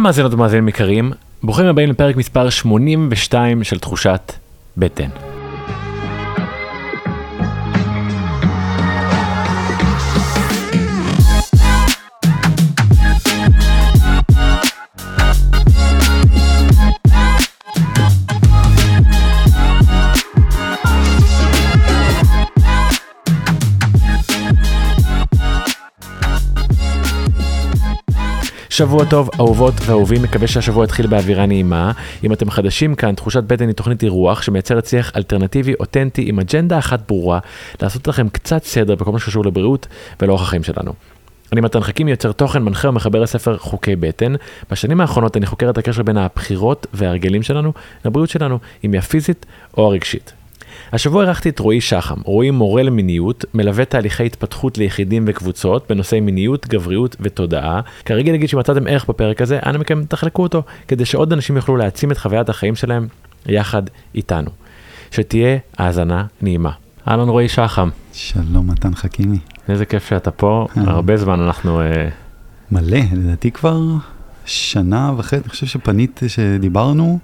שלום מאזינות ומאזינים יקרים, ברוכים הבאים לפרק מספר 82 של תחושת בטן. שבוע טוב, אהובות ואהובים, מקווה שהשבוע יתחיל באווירה נעימה. אם אתם חדשים כאן, תחושת בטן היא תוכנית אירוח שמייצרת שיח אלטרנטיבי, אותנטי, עם אג'נדה אחת ברורה, לעשות לכם קצת סדר בכל מה שקשור לבריאות ולאורח החיים שלנו. אני מתן חכים, יוצר תוכן, מנחה ומחבר לספר חוקי בטן. בשנים האחרונות אני חוקר את הקשר בין הבחירות וההרגלים שלנו לבריאות שלנו, אם היא הפיזית או הרגשית. השבוע אירחתי את רועי שחם. רועי מורה למיניות, מלווה תהליכי התפתחות ליחידים וקבוצות בנושאי מיניות, גבריות ותודעה. כרגע נגיד שמצאתם ערך בפרק הזה, אנא מכם תחלקו אותו, כדי שעוד אנשים יוכלו להעצים את חוויית החיים שלהם יחד איתנו. שתהיה האזנה נעימה. אהלן רועי שחם. שלום מתן חכימי. איזה כיף שאתה פה, אה. הרבה זמן אנחנו... אה, מלא, לדעתי כבר שנה וחצי, אני חושב שפנית, שדיברנו,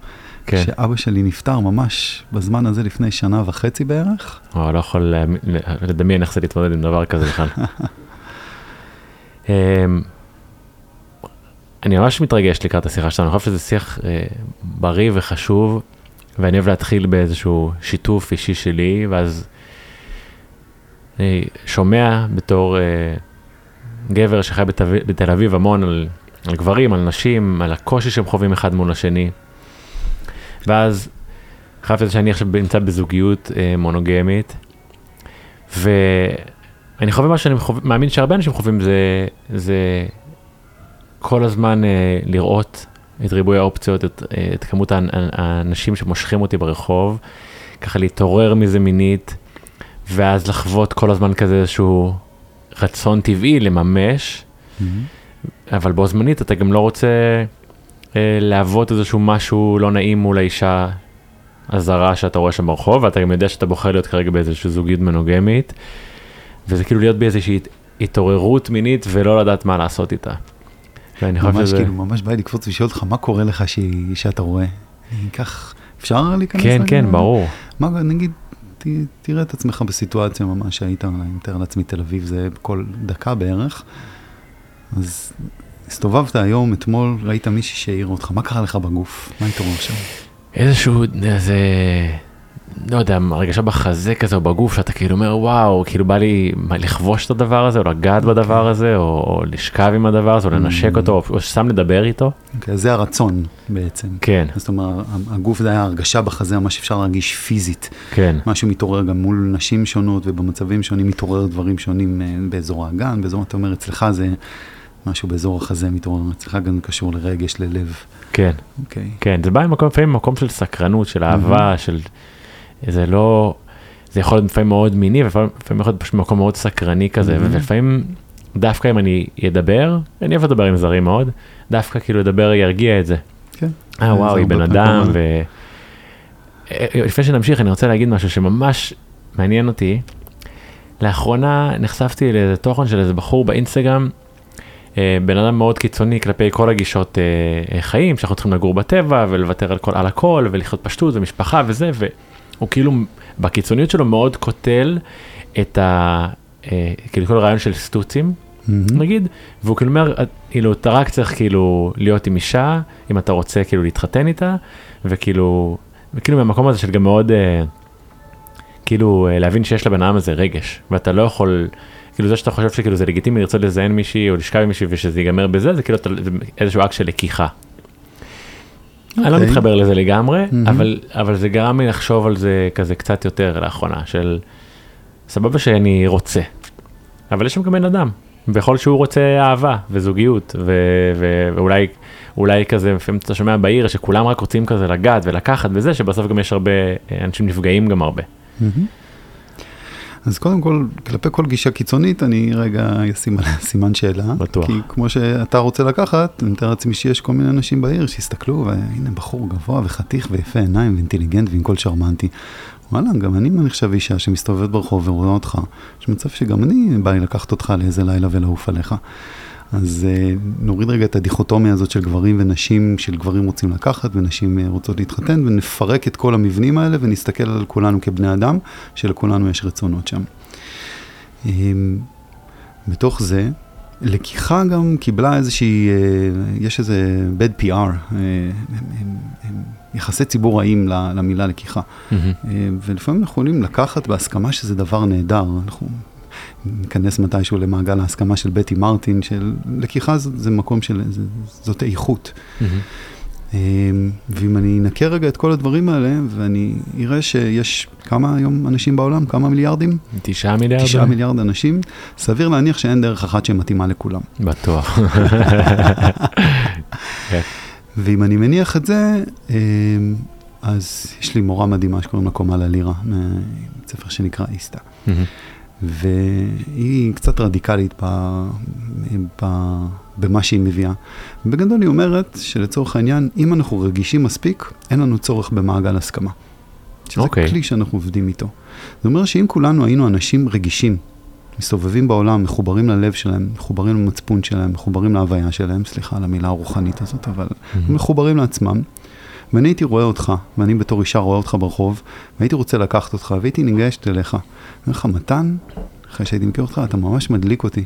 כן. שאבא שלי נפטר ממש בזמן הזה לפני שנה וחצי בערך. וואו, לא יכול לדמיין איך זה להתמודד עם דבר כזה בכלל. אמ, אני ממש מתרגש לקראת השיחה שלנו, אני חושב שזה שיח אה, בריא וחשוב, ואני אוהב להתחיל באיזשהו שיתוף אישי שלי, ואז אני שומע בתור אה, גבר שחי בתל, בתל אביב המון על, על גברים, על נשים, על הקושי שהם חווים אחד מול השני. ואז חייב לזה שאני עכשיו נמצא בזוגיות אה, מונוגמית, ואני חווה מה שאני חווה, מאמין שהרבה אנשים חווים זה, זה כל הזמן אה, לראות את ריבוי האופציות, את, אה, את כמות האנ- האנשים שמושכים אותי ברחוב, ככה להתעורר מזה מינית, ואז לחוות כל הזמן כזה איזשהו רצון טבעי לממש, אבל בו זמנית אתה גם לא רוצה להוות איזשהו משהו לא נעים מול האישה הזרה שאתה רואה שם ברחוב, ואתה גם יודע שאתה בוחר להיות כרגע באיזושהי זוגיות מנוגמית, וזה כאילו להיות באיזושהי הת- התעוררות מינית ולא לדעת מה לעשות איתה. ואני חושב שזה... כאילו, ממש בא לי לקפוץ ולשאול אותך, מה קורה לך ש... שאתה רואה? אקח, אפשר להיכנס? כן? כן, ברור. מה, נגיד, ת, תראה את עצמך בסיטואציה ממש שהיית, אני מתאר לעצמי תל אביב, זה כל דקה בערך. אז הסתובבת היום, אתמול, ראית מישהי שהעיר אותך, מה קרה לך בגוף? מה התעורר שם? איזשהו, איזה, לא יודע, הרגשה בחזה כזה או בגוף שאתה כאילו אומר וואו, כאילו בא לי לכבוש את הדבר הזה או לגעת בדבר הזה או, או לשכב עם הדבר הזה או לנשק אותו או, סתם לדבר איתו. אוקיי, אז זה הרצון בעצם. כן, זאת אומרת, הגוף זה היה הרגשה בחזה, מה שאפשר להרגיש פיזית. כן, משהו מתעורר גם מול נשים שונות ובמצבים שונים מתעורר דברים שונים אה, באזור האגן, באזור, אתה אומר, אצלך זה משהו באזור החזה מתעורר, אצלך גם קשור לרגש, ללב. כן, אוקיי. כן, זה בא ממקום, לפעמים ממקום של סקרנות, של אהבה, של, זה לא, זה יכול להיות לפעמים מאוד מיני ולפעמים לפעמים יכול להיות פשוט מקום מאוד סקרני כזה, Mhm. ולפעמים דווקא אם אני אדבר, אני אוהב לדבר עם זרים מאוד, דווקא כאילו לדבר ירגיע את זה. כן. אה וואו, היא בן אדם. ו... אה, לפני שנמשיך, אני רוצה להגיד משהו שממש מעניין אותי. לאחרונה נחשפתי לאיזה תוכן של איזה בחור באינסטגרם, אה, בן אדם מאוד קיצוני כלפי כל הגישות אה, אה, חיים, שאנחנו צריכים לגור בטבע ולוותר על, כל, על הכל ולחיות פשטות ומשפחה וזה, והוא כאילו בקיצוניות שלו מאוד קוטל את ה... אה, כאילו כל הרעיון של סטוצים, מהמם. נגיד, והוא כאילו אומר, כאילו, אתה רק צריך כאילו להיות עם אישה, אם אתה רוצה כאילו להתחתן איתה, וכאילו, וכאילו מהמקום הזה של גם מאוד, אה, כאילו, אה, להבין שיש לבן אדם הזה רגש, ואתה לא יכול, כאילו זה שאתה חושב שכאילו זה לגיטימי לרצות לזיין מישהי או לשכב עם מישהי ושזה ייגמר בזה, זה כאילו איזשהו אקט של לקיחה. אני לא אוקיי. מתחבר לזה לגמרי, מהמם. אבל, אבל זה גרם לי לחשוב על זה כזה קצת יותר לאחרונה, של סבבה שאני רוצה, אבל יש שם גם בן אדם, ויכול שהוא רוצה אהבה וזוגיות, ו- ו- ואולי אולי כזה, לפעמים אתה שומע בעיר שכולם רק רוצים כזה לגעת ולקחת וזה, שבסוף גם יש הרבה, אה, אנשים נפגעים גם הרבה. מהמם. אז קודם כל, כלפי כל גישה קיצונית, אני רגע אשים עליה סימן שאלה. בטוח. כי כמו שאתה רוצה לקחת, אני מתאר לעצמי שיש כל מיני אנשים בעיר שיסתכלו, והנה בחור גבוה וחתיך ויפה עיניים ואינטליגנט ועם קול שרמנטי. וואלה, גם אני נחשב אישה שמסתובבת ברחוב ורואה אותך. יש מצב שגם אני בא לי לקחת אותך לאיזה לילה ולעוף עליך. אז uh, נוריד רגע את הדיכוטומיה הזאת של גברים ונשים, של גברים רוצים לקחת ונשים uh, רוצות להתחתן, ונפרק את כל המבנים האלה ונסתכל על כולנו כבני אדם, שלכולנו יש רצונות שם. Um, בתוך זה, לקיחה גם קיבלה איזושהי, יש איזה bad PR, uh, יחסי ציבור רעים למילה לקיחה. Mm-hmm. ולפעמים אנחנו יכולים לקחת בהסכמה שזה דבר נהדר. אנחנו ניכנס מתישהו למעגל ההסכמה של בטי מרטין, של לקיחה זה, זה מקום של, זה, זאת איכות. Mm-hmm. ואם אני אנקה רגע את כל הדברים האלה, ואני אראה שיש כמה היום אנשים בעולם, כמה מיליארדים? תשעה מיליארד. תשעה מיליארד אנשים, סביר להניח שאין דרך אחת שמתאימה לכולם. בטוח. ואם אני מניח את זה, אז יש לי מורה מדהימה שקוראים לה קומלה לירה, מבית ספר שנקרא איסתא. Mm-hmm. והיא קצת רדיקלית ב, ב, במה שהיא מביאה. בגדול היא אומרת שלצורך העניין, אם אנחנו רגישים מספיק, אין לנו צורך במעגל הסכמה. שזה okay. אוקיי. כלי שאנחנו עובדים איתו. זאת אומרת שאם כולנו היינו אנשים רגישים, מסתובבים בעולם, מחוברים ללב שלהם, מחוברים למצפון שלהם, מחוברים להוויה שלהם, סליחה על המילה הרוחנית הזאת, אבל mm-hmm. מחוברים לעצמם. ואני הייתי רואה אותך, ואני בתור אישה רואה אותך ברחוב, והייתי רוצה לקחת אותך, והייתי ניגשת אליך. אני אומר לך, מתן, אחרי שהייתי מכיר אותך, אתה ממש מדליק אותי.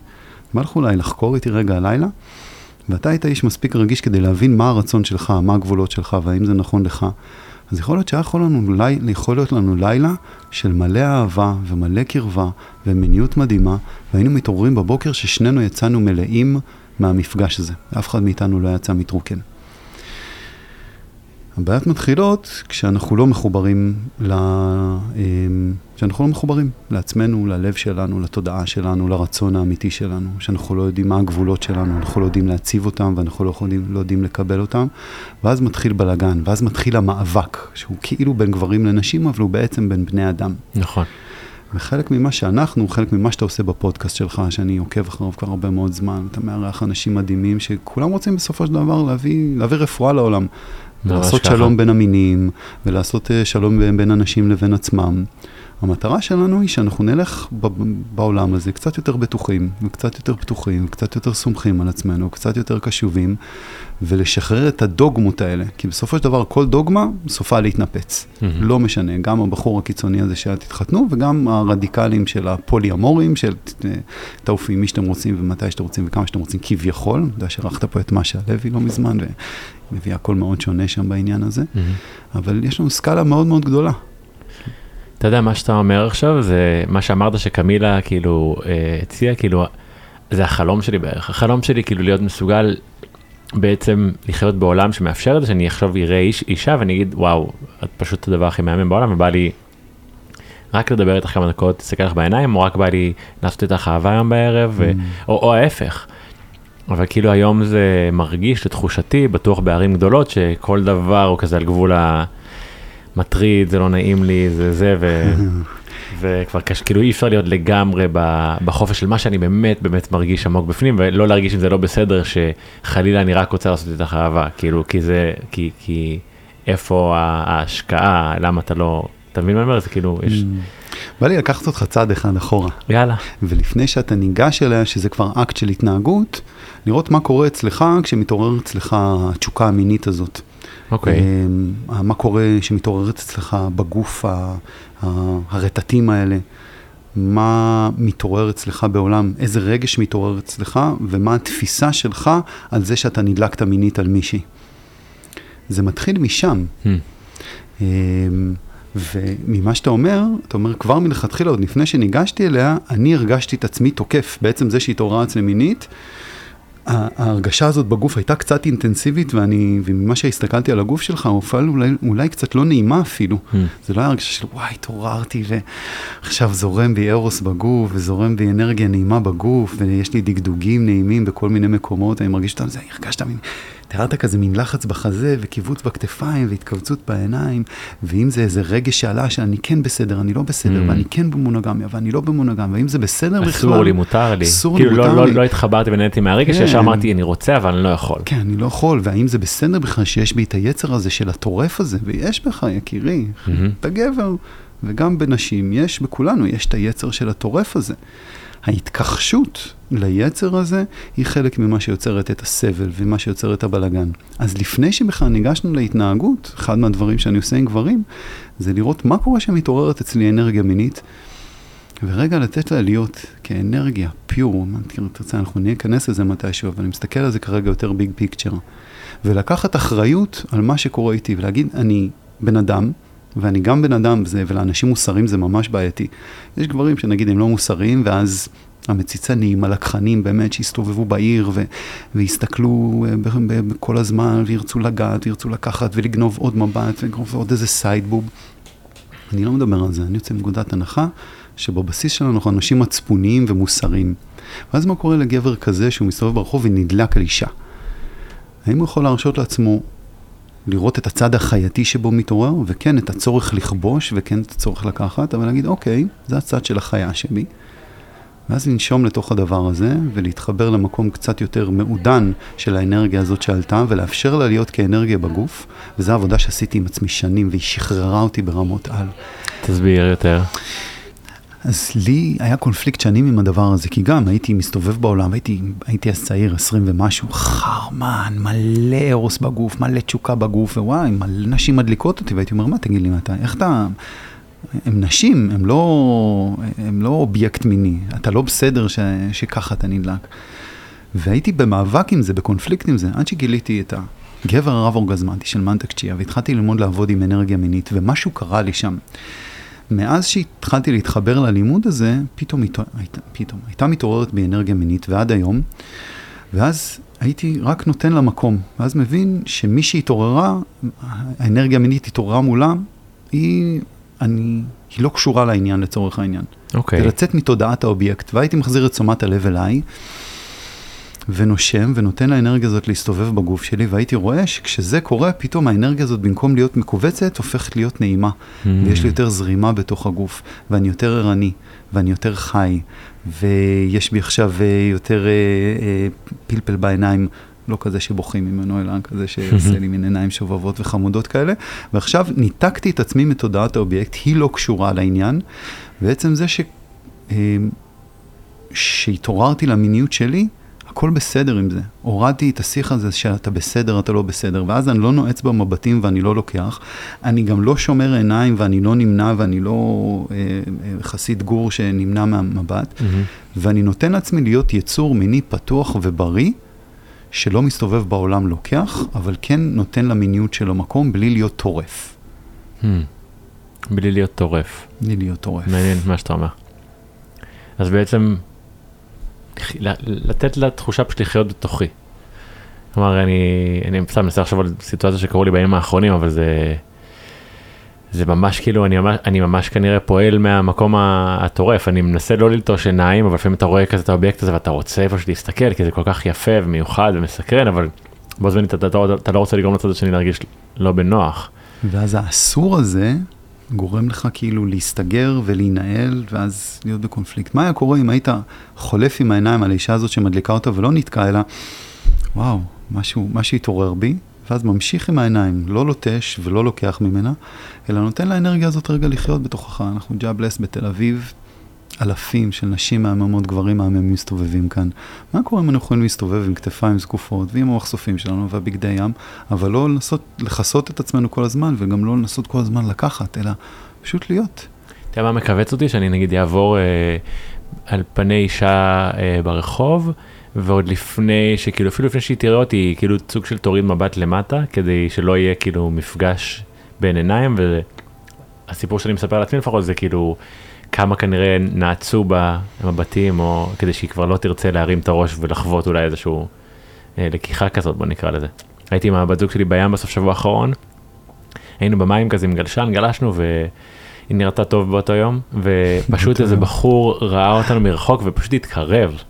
בא לך אולי לחקור איתי רגע הלילה? ואתה היית איש מספיק רגיש כדי להבין מה הרצון שלך, מה הגבולות שלך, והאם זה נכון לך. אז יכול להיות שהיה יכול, לנו, יכול להיות לנו לילה של מלא אהבה ומלא קרבה ומיניות מדהימה, והיינו מתעוררים בבוקר ששנינו יצאנו מלאים מהמפגש הזה. אף אחד מאיתנו לא יצא מתרוקן. הבעיות מתחילות כשאנחנו לא מחוברים, ל... אמ, כשאנחנו לא מחוברים לעצמנו, ללב שלנו, לתודעה שלנו, לרצון האמיתי שלנו, שאנחנו לא יודעים מה הגבולות שלנו, אנחנו לא יודעים להציב אותם ואנחנו לא יודעים, לא יודעים לקבל אותם, ואז מתחיל בלאגן, ואז מתחיל המאבק, שהוא כאילו בין גברים לנשים, אבל הוא בעצם בין בני אדם. נכון. וחלק ממה שאנחנו, חלק ממה שאתה עושה בפודקאסט שלך, שאני עוקב אחריו כבר הרבה מאוד זמן, אתה מארח אנשים מדהימים שכולם רוצים בסופו של דבר להביא, להביא רפואה לעולם. לעשות ככה. שלום בין המינים, ולעשות אה, שלום בין אנשים לבין עצמם. המטרה שלנו היא שאנחנו נלך בעולם הזה קצת יותר בטוחים, וקצת יותר פתוחים, וקצת יותר סומכים על עצמנו, קצת יותר קשובים, ולשחרר את הדוגמות האלה. כי בסופו של דבר כל דוגמה סופה להתנפץ. Mm-hmm. לא משנה, גם הבחור הקיצוני הזה שאת תתחתנו, וגם הרדיקלים של הפולי-אמורים, של אה, תעופי מי שאתם רוצים ומתי שאתם רוצים וכמה שאתם רוצים כביכול. אתה יודע שערכת פה את משה הלוי לא מזמן, ומביאה קול מאוד שונה שם בעניין הזה. Mm-hmm. אבל יש לנו סקאלה מאוד מאוד גדולה. אתה יודע, מה שאתה אומר עכשיו זה מה שאמרת שקמילה כאילו אה, הציעה, כאילו, זה החלום שלי בערך. החלום שלי כאילו להיות מסוגל בעצם לחיות בעולם שמאפשר את זה, שאני עכשיו אראה איש, אישה ואני אגיד, וואו, את פשוט הדבר הכי מהמם בעולם, ובא לי רק לדבר איתך כמה דקות, תסתכל לך בעיניים, או רק בא לי לעשות איתך אהבה היום בערב, ו... Mm. או, או ההפך. אבל כאילו היום זה מרגיש לתחושתי, בטוח בערים גדולות, שכל דבר הוא כזה על גבול ה... מטריד, זה לא נעים לי, זה זה, ו... וכבר קש, כאילו אי אפשר להיות לגמרי בחופש של מה שאני באמת באמת מרגיש עמוק בפנים, ולא להרגיש אם זה לא בסדר, שחלילה אני רק רוצה לעשות איתך אהבה, כאילו, כי זה, כי, כי איפה ההשקעה, למה אתה לא, אתה מבין מה אני אומר? זה כאילו, יש... Mm. בא לי לקחת אותך צעד אחד אחורה. יאללה. ולפני שאתה ניגש אליה, שזה כבר אקט של התנהגות, לראות מה קורה אצלך כשמתעורר אצלך התשוקה המינית הזאת. אוקיי. Okay. מה קורה שמתעוררת אצלך בגוף הרטטים האלה, מה מתעורר אצלך בעולם, איזה רגש מתעורר אצלך, ומה התפיסה שלך על זה שאתה נדלקת מינית על מישהי. זה מתחיל משם. Hmm. אמ, וממה שאתה אומר, אתה אומר, כבר מלכתחילה, עוד לפני שניגשתי אליה, אני הרגשתי את עצמי תוקף. בעצם זה שהתעוררה אצלי מינית, ההרגשה הזאת בגוף הייתה קצת אינטנסיבית, ואני, וממה שהסתכלתי על הגוף שלך, הוא פעל אולי, אולי קצת לא נעימה אפילו. Mm. זה לא היה הרגשה של וואי, התעוררתי, ועכשיו זורם בי ארוס בגוף, וזורם בי אנרגיה נעימה בגוף, ויש לי דגדוגים נעימים בכל מיני מקומות, אני מרגיש אותם, זה הרגשת מין... תיארת כזה מין לחץ בחזה וקיבוץ בכתפיים והתכווצות בעיניים, ואם זה איזה רגש שעלה שאני כן בסדר, אני לא בסדר, mm. ואני כן במונוגמיה ואני לא במונוגמיה, ואם זה בסדר בכלל, אסור לי, מותר לי. אסור כאילו לי, לא, מותר לא, לי. לא התחברתי ונהניתי מהרגש, כן. ישר אמרתי אני רוצה אבל אני לא יכול. כן, אני לא יכול, והאם זה בסדר בכלל שיש בי את היצר הזה של הטורף הזה, ויש בך, יקירי, mm-hmm. אתה גבר, וגם בנשים, יש, בכולנו יש את היצר של הטורף הזה. ההתכחשות ליצר הזה היא חלק ממה שיוצרת את הסבל ומה שיוצר את הבלגן. אז לפני שבכלל ניגשנו להתנהגות, אחד מהדברים שאני עושה עם גברים, זה לראות מה קורה שמתעוררת אצלי אנרגיה מינית, ורגע לתת לה להיות כאנרגיה, פיור, מה תרצה, אנחנו ניכנס לזה מתישהו, אבל אני מסתכל על זה כרגע יותר ביג פיקצ'ר. ולקחת אחריות על מה שקורה איתי, ולהגיד, אני בן אדם, ואני גם בן אדם, זה, ולאנשים מוסריים זה ממש בעייתי. יש גברים שנגיד הם לא מוסריים, ואז המציצה נהיים הלקחנים באמת, שיסתובבו בעיר ו- ויסתכלו אה, כל הזמן, וירצו לגעת, וירצו לקחת ולגנוב עוד מבט, ולגנוב עוד איזה סיידבוב. אני לא מדבר על זה, אני יוצא מנקודת הנחה שבבסיס שלנו אנחנו אנשים מצפוניים ומוסריים. ואז מה קורה לגבר כזה שהוא מסתובב ברחוב ונדלק על אישה? האם הוא יכול להרשות לעצמו לראות את הצד החייתי שבו מתעורר, וכן את הצורך לכבוש, וכן את הצורך לקחת, אבל להגיד, אוקיי, זה הצד של החיה שלי. ואז לנשום לתוך הדבר הזה, ולהתחבר למקום קצת יותר מעודן של האנרגיה הזאת שעלתה, ולאפשר לה להיות כאנרגיה בגוף, וזו עבודה שעשיתי עם עצמי שנים, והיא שחררה אותי ברמות על. תסביר יותר. אז לי היה קונפליקט שנים עם הדבר הזה, כי גם הייתי מסתובב בעולם, הייתי, הייתי אז צעיר, עשרים ומשהו, חרמן, מלא ארוס בגוף, מלא תשוקה בגוף, ווואי, מלא נשים מדליקות אותי, והייתי אומר, מה תגיד לי, אתה, איך אתה... הם נשים, הם לא, הם לא אובייקט מיני, אתה לא בסדר ש, שככה אתה נדלק. והייתי במאבק עם זה, בקונפליקט עם זה, עד שגיליתי את הגבר הרב אורגזמטי של מנטק צ'יה, והתחלתי ללמוד לעבוד עם אנרגיה מינית, ומשהו קרה לי שם. מאז שהתחלתי להתחבר ללימוד הזה, פתאום, היית, פתאום הייתה מתעוררת בי אנרגיה מינית, ועד היום, ואז הייתי רק נותן לה מקום, ואז מבין שמי שהתעוררה, האנרגיה המינית התעוררה מולה, היא, אני, היא לא קשורה לעניין לצורך העניין. אוקיי. Okay. זה לצאת מתודעת האובייקט, והייתי מחזיר את תשומת הלב אליי. ונושם ונותן לאנרגיה הזאת להסתובב בגוף שלי, והייתי רואה שכשזה קורה, פתאום האנרגיה הזאת במקום להיות מכווצת, הופכת להיות נעימה. Mm. ויש לי יותר זרימה בתוך הגוף, ואני יותר ערני, ואני יותר חי, ויש בי עכשיו אה, יותר אה, אה, פלפל בעיניים. לא כזה שבוכים ממנו, אלא כזה שעושה לי מין עיניים שובבות וחמודות כאלה. ועכשיו ניתקתי את עצמי מתודעת האובייקט, היא לא קשורה לעניין. ועצם זה ש... אה, שהתעוררתי למיניות שלי, הכל בסדר עם זה. הורדתי את השיח הזה שאתה בסדר, אתה לא בסדר, ואז אני לא נועץ במבטים ואני לא לוקח. אני גם לא שומר עיניים ואני לא נמנע ואני לא אה, אה, חסיד גור שנמנע מהמבט, mm-hmm. ואני נותן לעצמי להיות יצור מיני פתוח ובריא, שלא מסתובב בעולם לוקח, אבל כן נותן למיניות שלו מקום בלי להיות טורף. המ. בלי להיות טורף. בלי להיות טורף. מעניין מה שאתה אומר. אז בעצם לתת לה תחושה פשוט לחיות בתוכי. כלומר, אני, אני סתם מנסה לחשוב על סיטואציה שקרו לי בימים האחרונים, אבל זה, זה ממש כאילו, אני ממש, אני ממש כנראה פועל מהמקום הטורף, אני מנסה לא ללטוש עיניים, אבל לפעמים אתה רואה כזה את האובייקט הזה ואתה רוצה פשוט להסתכל, כי זה כל כך יפה ומיוחד ומסקרן, אבל בו זמנית אתה, אתה, אתה לא רוצה לגרום לצד השני להרגיש לא בנוח. ואז האסור הזה גורם לך כאילו להסתגר ולהינעל, ואז להיות בקונפליקט. מה היה קורה אם היית חולף עם העיניים על האישה הזאת שמדליקה אותה ולא נתקע, אלא, וואו, משהו, משהו התעורר בי, ואז ממשיך עם העיניים, לא לוטש ולא לוקח ממנה, אלא נותן לאנרגיה הזאת רגע לחיות בתוכך. אנחנו ג'אבלס בתל אביב, אלפים של נשים מהממות, גברים מהממים מסתובבים כאן. מה קורה אם אנחנו יכולים להסתובב עם כתפיים זקופות ועם המחשופים שלנו והבגדי ים, אבל לא לנסות לכסות את עצמנו כל הזמן, וגם לא לנסות כל הזמן לקחת, אלא פשוט להיות. אתה יודע מה מכווץ אותי? שאני נגיד אעבור אה, על פני אישה אה, ברחוב, ועוד לפני, שכאילו אפילו לפני שהיא תראה אותי, כאילו סוג של תוריד מבט למטה, כדי שלא יהיה כאילו מפגש בין עיניים, והסיפור שאני מספר לעצמי לפחות זה כאילו... כמה כנראה נעצו במבטים, או כדי שהיא כבר לא תרצה להרים את הראש ולחוות אולי איזשהו אה, לקיחה כזאת, בוא נקרא לזה. הייתי עם הבת זוג שלי בים בסוף שבוע האחרון, היינו במים כזה עם גלשן, גלשנו והיא נראתה טוב באותו יום, ופשוט איזה בחור ראה אותנו מרחוק ופשוט התקרב,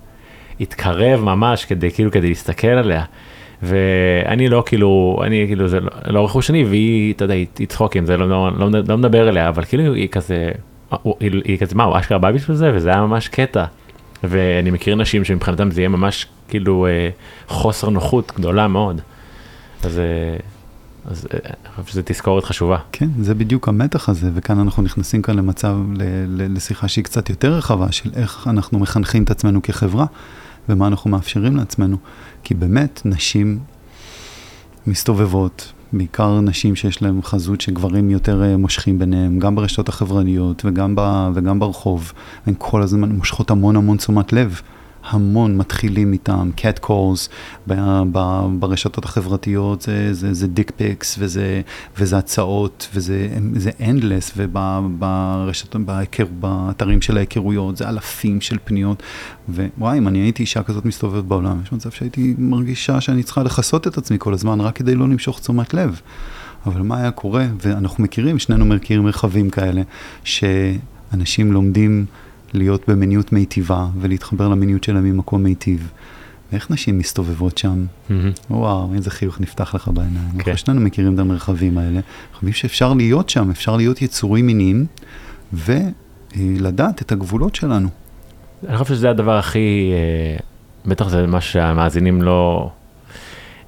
התקרב ממש כדי כאילו כדי להסתכל עליה. ואני לא כאילו, אני כאילו זה לא, לא רכוש שני והיא, אתה יודע, היא צחוקים, זה לא, לא, לא, לא מדבר אליה, אבל כאילו היא כזה היא כזה מה הוא אשכרה בא בשביל זה וזה היה ממש קטע. ואני מכיר נשים שמבחינתם זה יהיה ממש כאילו אה, חוסר נוחות גדולה מאוד. אז אה, אז אה, אני חושב שזו תזכורת חשובה. כן, זה בדיוק המתח הזה, וכאן אנחנו נכנסים כאן למצב, ל- ל- לשיחה שהיא קצת יותר רחבה, של איך אנחנו מחנכים את עצמנו כחברה, ומה אנחנו מאפשרים לעצמנו. כי באמת, נשים מסתובבות, בעיקר נשים שיש להן חזות שגברים יותר אה, מושכים ביניהם, גם ברשתות החברתיות וגם, ב- וגם ברחוב, הן כל הזמן מושכות המון המון תשומת לב. המון מתחילים איתם, cat calls ב- ב- ברשתות החברתיות, זה, זה, זה דיק פיקס וזה, וזה הצעות וזה זה endless וברשתות, בהיכר, באתרים של ההיכרויות זה אלפים של פניות ווואי, אם אני הייתי אישה כזאת מסתובבת בעולם, יש מצב שהייתי מרגישה שאני צריכה לכסות את עצמי כל הזמן רק כדי לא למשוך תשומת לב. אבל מה היה קורה, ואנחנו מכירים, שנינו מכירים מרחבים כאלה, שאנשים לומדים להיות במיניות מיטיבה ולהתחבר למיניות שלהם ממקום מיטיב. ואיך נשים מסתובבות שם? מהמם. וואו, איזה חיוך נפתח לך בעיניים. כן. אנחנו שנינו מכירים את המרחבים האלה. מרחבים שאפשר להיות שם, אפשר להיות יצורים מיניים, ולדעת את הגבולות שלנו. אני חושב שזה הדבר הכי, אה, בטח זה מה שהמאזינים לא,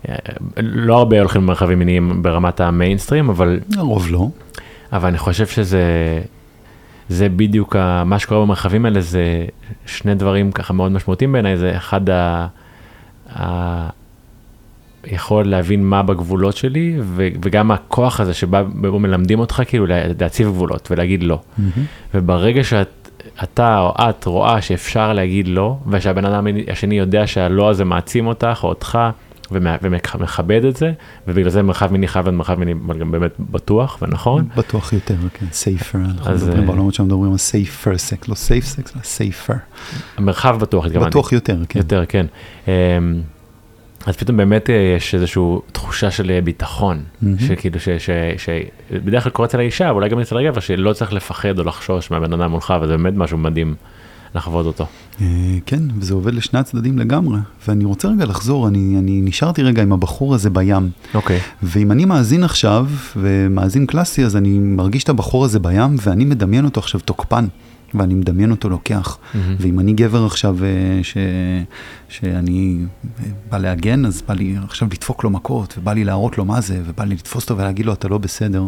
אה, לא הרבה הולכים במרחבים מיניים ברמת המיינסטרים, אבל, הרוב לא. אבל אני חושב שזה, זה בדיוק ה- מה שקורה במרחבים האלה, זה שני דברים ככה מאוד משמעותיים בעיניי, זה אחד ה... ה יכול להבין מה בגבולות שלי, ו- וגם הכוח הזה שבא, בו מלמדים אותך כאילו לה- להציב גבולות ולהגיד לא. וברגע שאת, אתה או את רואה שאפשר להגיד לא, ושהבן אדם השני יודע שהלא הזה מעצים אותך או אותך, ומכבד את זה, ובגלל זה מרחב מיני חייב להיות מרחב מיני גם באמת בטוח ונכון. בטוח יותר, כן, safer. אנחנו אז, מדברים אה, בעולמות שם מדברים על safer sex, לא safe sex, אלא safer. המרחב בטוח התכוונתי. בטוח יותר, כן. יותר, כן. אמ, אז פתאום באמת אה, יש איזושהי תחושה של אה, ביטחון, מהמם. שכאילו, ש- ש- שבדרך כלל קורה אצל האישה, ואולי גם אצל הגבר, שלא צריך לפחד או לחשוש מהבן אדם מולך, וזה באמת משהו מדהים לחוות אותו. אה, כן, וזה עובד לשני הצדדים לגמרי. ואני רוצה רגע לחזור, אני, אני נשארתי רגע עם הבחור הזה בים. אוקיי. ואם אני מאזין עכשיו, ומאזין קלאסי, אז אני מרגיש את הבחור הזה בים, ואני מדמיין אותו עכשיו תוקפן, ואני מדמיין אותו לוקח. מהמם. ואם אני גבר עכשיו, אה, ש... שאני אה, בא להגן, אז בא לי עכשיו לדפוק לו מכות, ובא לי להראות לו מה זה, ובא לי לתפוס אותו ולהגיד לו, אתה לא בסדר.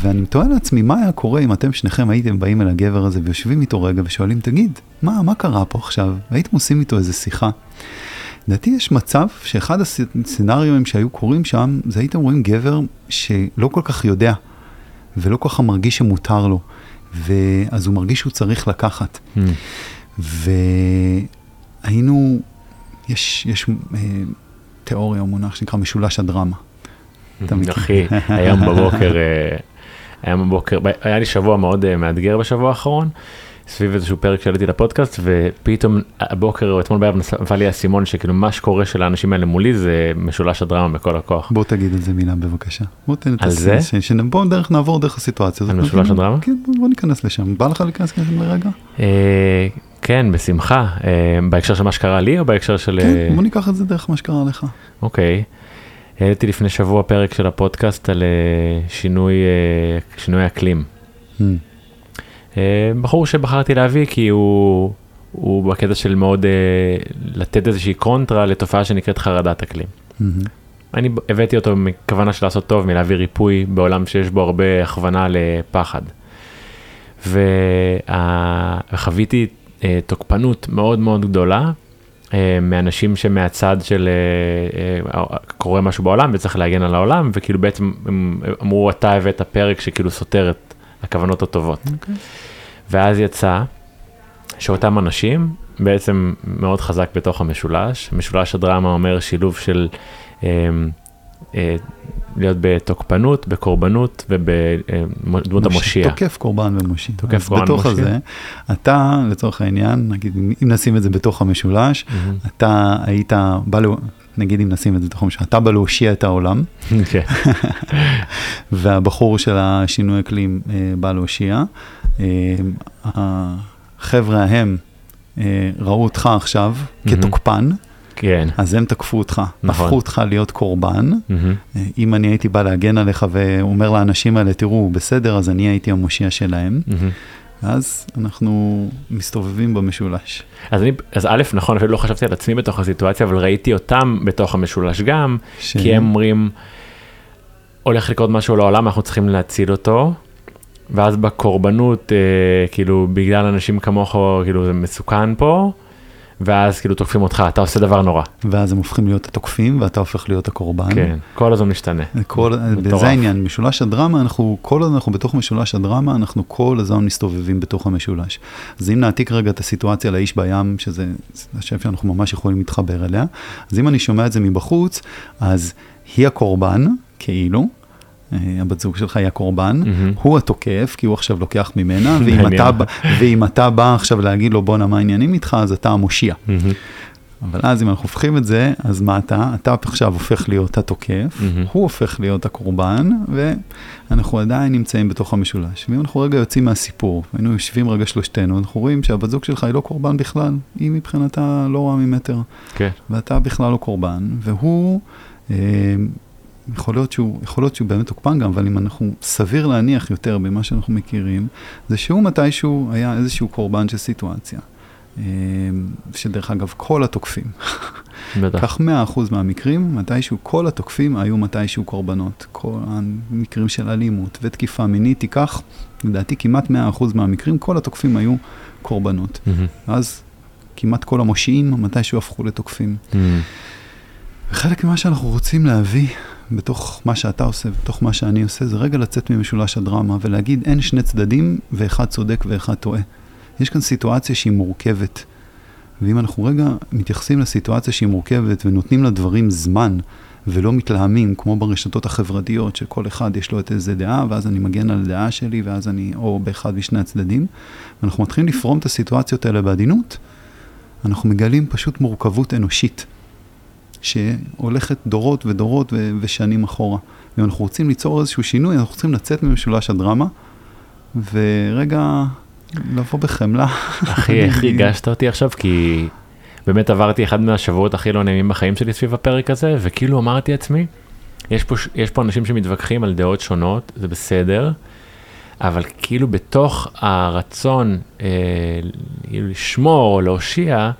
ואני מתאר לעצמי, מה היה קורה אם אתם שניכם הייתם באים אל הגבר הזה ויושבים איתו רגע ושואלים, תגיד, מה, מה קרה פה עכשיו? והייתם עושים איתו איזה שיחה. לדעתי יש מצב שאחד הסצנריונים שהיו קורים שם, זה הייתם רואים גבר שלא כל כך יודע, ולא כל כך מרגיש שמותר לו, ואז הוא מרגיש שהוא צריך לקחת. מהמם. והיינו, יש, יש אה, תיאוריה או מונח שנקרא משולש הדרמה. אחי, היום בבוקר, אה, היום בבוקר, היה לי שבוע מאוד אה, מאתגר בשבוע האחרון, סביב איזשהו פרק שעליתי לפודקאסט, ופתאום הבוקר או אתמול בערב נפל לי האסימון שכאילו מה שקורה של האנשים האלה מולי זה משולש הדרמה בכל הכוח. בוא תגיד על זה מילה בבקשה. בוא תן את על זה? ש- ש- בוא דרך, נעבור דרך הסיטואציה הזאת. על משולש הדרמה? כן, בוא, בוא ניכנס לשם. בא לך להיכנס לשם לרגע? אה, כן, בשמחה. אה, בהקשר של מה שקרה לי או בהקשר של... כן, בוא ניקח את זה דרך מה שקרה לך. אוקיי. העליתי לפני שבוע פרק של הפודקאסט על אה, שינוי, אה, שינוי אקלים. Hmm. אה, בחור שבחרתי להביא כי הוא, הוא בקטע של מאוד לתת איזושהי קונטרה לתופעה שנקראת חרדת אקלים. מהמם. אני הבאתי אותו מכוונה של לעשות טוב, מלהביא ריפוי בעולם שיש בו הרבה הכוונה לפחד. וחוויתי תוקפנות מאוד מאוד גדולה מאנשים שמהצד של אה, אה, קורה משהו בעולם וצריך להגן על העולם, וכאילו בעצם הם אמרו אתה הבאת פרק שכאילו סותר את הכוונות הטובות. אוקיי. ואז יצא שאותם אנשים בעצם מאוד חזק בתוך המשולש. משולש הדרמה אומר שילוב של אה, אה, להיות בתוקפנות, בקורבנות ובדמות המושיע. תוקף קורבן ומושיע. תוקף קורבן בתוך ומושיע. הזה, אתה, לצורך העניין, נגיד, אם נשים את זה בתוך המשולש, מהמם. אתה היית בא, נגיד אם נשים את זה בתוך המשולש, אתה בא להושיע את העולם, כן. והבחור של השינוי אקלים אה, בא להושיע. אה, החבר'ה ההם אה, ראו אותך עכשיו מהמם. כתוקפן, כן. אז הם תקפו אותך, נכון. הפכו אותך להיות קורבן. אה, אם אני הייתי בא להגן עליך ואומר לאנשים האלה, תראו, בסדר, אז אני הייתי המושיע שלהם. מהמם. אז אנחנו מסתובבים במשולש. אז אני, אז א', נכון, אפילו לא חשבתי על עצמי בתוך הסיטואציה, אבל ראיתי אותם בתוך המשולש גם, ש... כי הם אומרים, הולך לקרות משהו לעולם, אנחנו צריכים להציל אותו, ואז בקורבנות, אה, כאילו, בגלל אנשים כמוך, כאילו, זה מסוכן פה, ואז כאילו תוקפים אותך, אתה עושה דבר נורא. ואז הם הופכים להיות התוקפים, ואתה הופך להיות הקורבן. כן, כל הזמן משתנה. כל. זה העניין, משולש הדרמה, אנחנו כל הזמן, אנחנו בתוך משולש הדרמה, אנחנו כל הזמן מסתובבים בתוך המשולש. אז אם נעתיק רגע את הסיטואציה לאיש בים, שזה השם שאנחנו ממש יכולים להתחבר אליה, אז אם אני שומע את זה מבחוץ, אז היא הקורבן, כאילו, הבת זוג שלך היא הקורבן, מהמם. הוא התוקף, כי הוא עכשיו לוקח ממנה, ואם. אתה, ואם אתה בא עכשיו להגיד לו בואנה מה העניינים איתך, אז אתה המושיע. מהמם, אבל אז אם אנחנו הופכים את זה, אז מה אתה? אתה עכשיו הופך להיות התוקף, מהמם. הוא הופך להיות הקורבן, ואנחנו עדיין נמצאים בתוך המשולש. ואם אנחנו רגע יוצאים מהסיפור, היינו יושבים רגע שלושתנו, אנחנו רואים שהבת זוג שלך היא לא קורבן בכלל, היא מבחינתה לא רואה ממטר, כן, ואתה בכלל לא קורבן, והוא, אה, יכול להיות שהוא, יכול להיות שהוא באמת תוקפן גם, אבל אם אנחנו, סביר להניח יותר במה שאנחנו מכירים, זה שהוא מתישהו היה איזשהו קורבן של סיטואציה. אה, שדרך אגב, כל התוקפים, בטח. כך 100% מהמקרים, מתישהו כל התוקפים היו מתישהו קורבנות. כל המקרים של אלימות ותקיפה מינית, תיקח, לדעתי כמעט 100% מהמקרים, כל התוקפים היו קורבנות. אז כמעט כל המושיעים מתישהו הפכו לתוקפים. וחלק ממה שאנחנו רוצים להביא בתוך מה שאתה עושה, בתוך מה שאני עושה, זה רגע לצאת ממשולש הדרמה ולהגיד אין שני צדדים ואחד צודק ואחד טועה. יש כאן סיטואציה שהיא מורכבת. ואם אנחנו רגע מתייחסים לסיטואציה שהיא מורכבת ונותנים לדברים זמן ולא מתלהמים כמו ברשתות החברתיות שכל אחד יש לו את איזה דעה ואז אני מגן על הדעה שלי ואז אני או באחד משני הצדדים ואנחנו מתחילים לפרום את הסיטואציות האלה בעדינות, אנחנו מגלים פשוט מורכבות אנושית. שהולכת דורות ודורות ו- ושנים אחורה. ואם אנחנו רוצים ליצור איזשהו שינוי, אנחנו צריכים לצאת ממשולש הדרמה, ורגע לבוא בחמלה. אחי, איך ריגשת אותי עכשיו? כי באמת עברתי אחד מהשבועות הכי לא נעימים בחיים שלי סביב הפרק הזה, וכאילו אמרתי לעצמי, יש פה, יש פה אנשים שמתווכחים על דעות שונות, זה בסדר, אבל כאילו בתוך הרצון אה, לשמור או להושיע,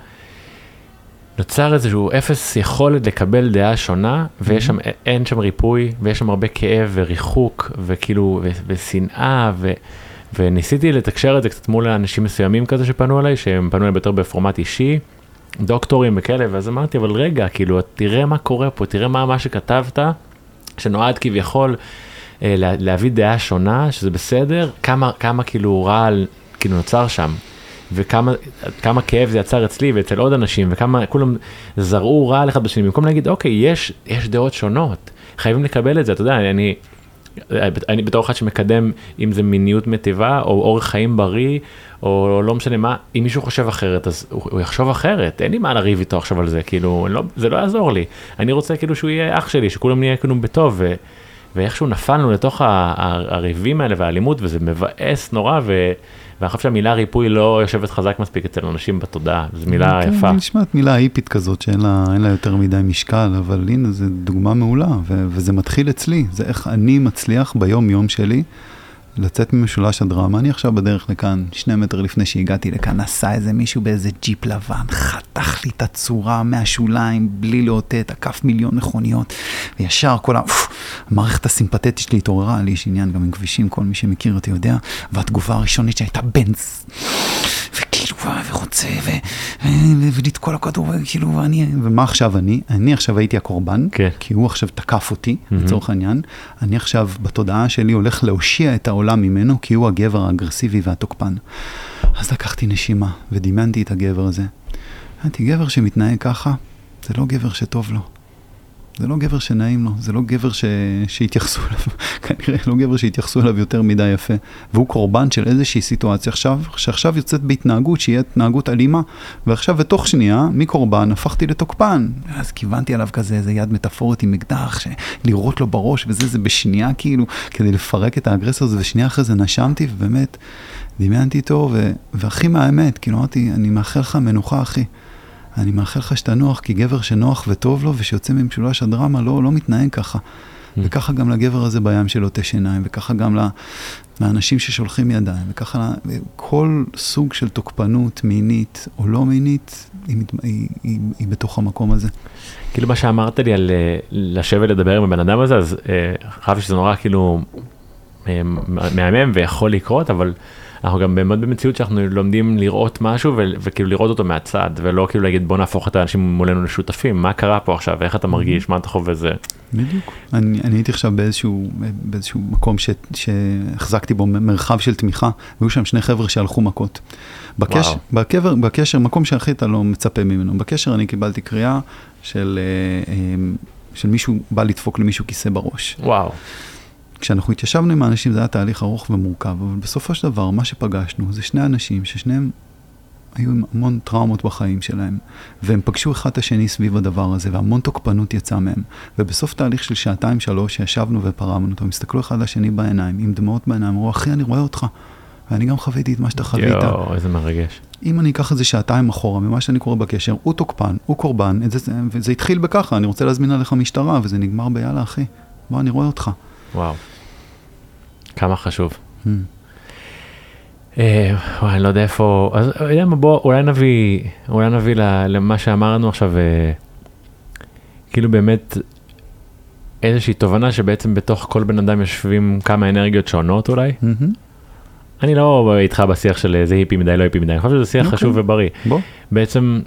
נוצר איזשהו אפס יכולת לקבל דעה שונה, ויש שם, אין שם ריפוי, ויש שם הרבה כאב וריחוק, וכאילו, ושנאה, ו... וניסיתי לתקשר את זה קצת מול אנשים מסוימים כזה שפנו אליי, שהם פנו אליי יותר בפורמט אישי, דוקטורים וכאלה, ואז אמרתי, אבל רגע, כאילו, תראה מה קורה פה, תראה מה מה שכתבת, שנועד כביכול אה, לה, להביא דעה שונה, שזה בסדר, כמה, כמה כאילו רעל כאילו נוצר שם, וכמה כמה כאב זה יצר אצלי ואצל עוד אנשים, וכמה כולם זרעו רעל אחד בשני, במקום להגיד, אוקיי, יש, יש דעות שונות, חייבים לקבל את זה, אתה יודע, אני... אני בתור אחד שמקדם אם זה מיניות מטיבה או אורח חיים בריא או לא משנה מה אם מישהו חושב אחרת אז הוא, הוא יחשוב אחרת. אין לי מה לריב איתו עכשיו על זה כאילו אני לא, זה לא יעזור לי. אני רוצה כאילו שהוא יהיה אח שלי שכולם נהיה כאילו בטוב ו, ואיכשהו נפלנו לתוך הריבים האלה והאלימות וזה מבאס נורא ו, ואני חושב שהמילה ריפוי לא יושבת חזק מספיק אצל אנשים בתודעה זו מילה כן, יפה. היא נשמעת מילה היפית כזאת שאין לה, לה יותר מדי משקל, אבל הנה, זו דוגמה מעולה, ו- וזה מתחיל אצלי, זה איך אני מצליח ביום-יום שלי לצאת ממשולש הדרמה. אני עכשיו בדרך לכאן, שני מטר לפני שהגעתי לכאן, נסע איזה מישהו באיזה ג'יפ לבן, חתך לי את הצורה מהשוליים, בלי לאותת, עקף מיליון מכוניות, וישר כל ה... המערכת הסימפתטית שלי התעוררה, לי יש עניין גם עם כבישים, כל מי שמכיר אותי יודע, והתגובה הראשונית שהייתה בנץ. וכאילו, וואי, ורוצה, ו... ו- ולתקוע לו כדור, וכאילו, ואני... ומה עכשיו אני? אני עכשיו הייתי הקורבן, כן. כי הוא עכשיו תקף אותי, מהמם. לצורך העניין. אני עכשיו, בתודעה שלי, הולך להושיע את העולם ממנו, כי הוא הגבר האגרסיבי והתוקפן. אז לקחתי נשימה, ודמיינתי את הגבר הזה. אמרתי, גבר שמתנהג ככה, זה לא גבר שטוב לו. זה לא גבר שנעים לו, זה לא גבר ש... שהתייחסו אליו, כנראה לא גבר שהתייחסו אליו יותר מדי יפה. והוא קורבן של איזושהי סיטואציה עכשיו, שעכשיו יוצאת בהתנהגות שהיא התנהגות אלימה, ועכשיו בתוך שנייה, מקורבן הפכתי לתוקפן. אז כיוונתי עליו כזה איזה יד מטאפורית עם אקדח, לירות לו בראש וזה, זה בשנייה כאילו, כדי לפרק את האגרסור הזה, ושנייה אחרי זה נשמתי, ובאמת, דמיינתי איתו, ו... והכי מהאמת, כאילו אמרתי, אני מאחל לך מנוחה, אחי. אני מאחל לך שתנוח, כי גבר שנוח וטוב לו ושיוצא ממשולש הדרמה לא, לא מתנהג ככה. וככה גם לגבר הזה בים שלא תש עיניים, וככה גם לאנשים ששולחים ידיים, וככה כל סוג של תוקפנות מינית או לא מינית, היא, היא, היא, היא בתוך המקום הזה. כאילו מה שאמרת לי על אה, לשבת לדבר עם הבן אדם הזה, אז אה, חשבתי שזה נורא כאילו אה, מהמם ויכול לקרות, אבל אנחנו גם באמת במציאות שאנחנו לומדים לראות משהו ו- וכאילו לראות אותו מהצד ולא כאילו להגיד בוא נהפוך את האנשים מולנו לשותפים מה קרה פה עכשיו איך אתה מרגיש מה אתה חווה זה. בדיוק. אני, אני הייתי עכשיו באיזשהו, באיזשהו מקום ש, שהחזקתי בו מרחב של תמיכה והיו שם שני חבר'ה שהלכו מכות. בקש, בקבר, בקשר, מקום שהכי אתה לא מצפה ממנו. בקשר אני קיבלתי קריאה של, אה, אה, של מישהו בא לדפוק למישהו כיסא בראש. וואו. כשאנחנו התיישבנו עם האנשים זה היה תהליך ארוך ומורכב, אבל בסופו של דבר מה שפגשנו זה שני אנשים ששניהם היו עם המון טראומות בחיים שלהם, והם פגשו אחד את השני סביב הדבר הזה, והמון תוקפנות יצאה מהם. ובסוף תהליך של שעתיים שלוש שישבנו ופרמנו אותו, הם הסתכלו אחד לשני בעיניים, עם דמעות בעיניים, אמרו, אחי, אני רואה אותך. ואני גם חוויתי את מה שאתה חווית. יואו, איזה מרגש. אם אני אקח את זה שעתיים אחורה ממה שאני קורא בקשר, הוא תוקפן, הוא קורבן, זה, וזה התחיל בככה, אני רוצה להזמין עליך משטרה, וזה נגמר ביאללה, אחי, בוא, אני רואה אותך. וואו. כמה חשוב. Hmm. אה, וואי, אני לא יודע איפה, אז יודע מה, בוא, אולי נביא, אולי נביא למה שאמרנו עכשיו, אה, כאילו באמת איזושהי תובנה שבעצם בתוך כל בן אדם יושבים כמה אנרגיות שונות אולי. אני לא איתך בשיח של זה היפי מדי, לא היפי מדי, אני חושב שזה שיח חשוב אוקיי. ובריא. בוא. בעצם,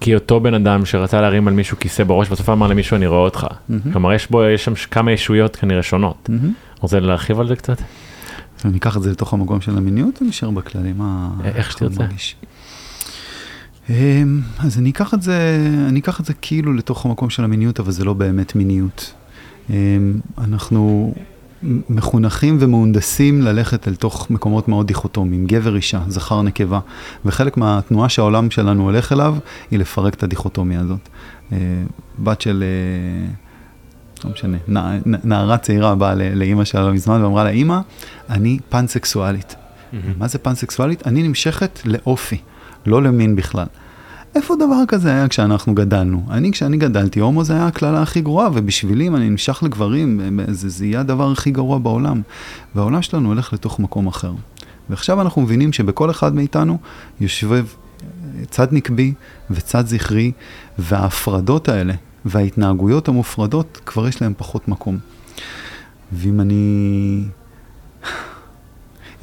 כי אותו בן אדם שרצה להרים על מישהו כיסא בראש, בסוף אמר למישהו אני רואה אותך. כלומר, יש בו, יש שם כמה ישויות כנראה שונות. רוצה להרחיב על זה קצת? אני אקח את זה לתוך המקום של המיניות, או נשאר בכללים? איך שתרצה. אמ, אז אני אקח את זה, אני אקח את זה כאילו לתוך המקום של המיניות, אבל זה לא באמת מיניות. אמ, אנחנו מחונכים ומהונדסים ללכת אל תוך מקומות מאוד דיכוטומיים, גבר אישה, זכר נקבה, וחלק מהתנועה שהעולם שלנו הולך אליו, היא לפרק את הדיכוטומיה הזאת. אה, בת של... אה, לא משנה, נערה צעירה באה לאימא שלה לא מזמן ואמרה לה, אימא, אני פאנסקסואלית. מה זה פאנסקסואלית? אני נמשכת לאופי, לא למין בכלל. איפה דבר כזה היה כשאנחנו גדלנו? אני, כשאני גדלתי, הומו זה היה הקללה הכי גרועה, ובשבילי, אני נמשך לגברים, זה, זה יהיה הדבר הכי גרוע בעולם. והעולם שלנו הולך לתוך מקום אחר. ועכשיו אנחנו מבינים שבכל אחד מאיתנו יושב צד נקבי וצד זכרי, וההפרדות האלה וההתנהגויות המופרדות, כבר יש להן פחות מקום. ואם אני...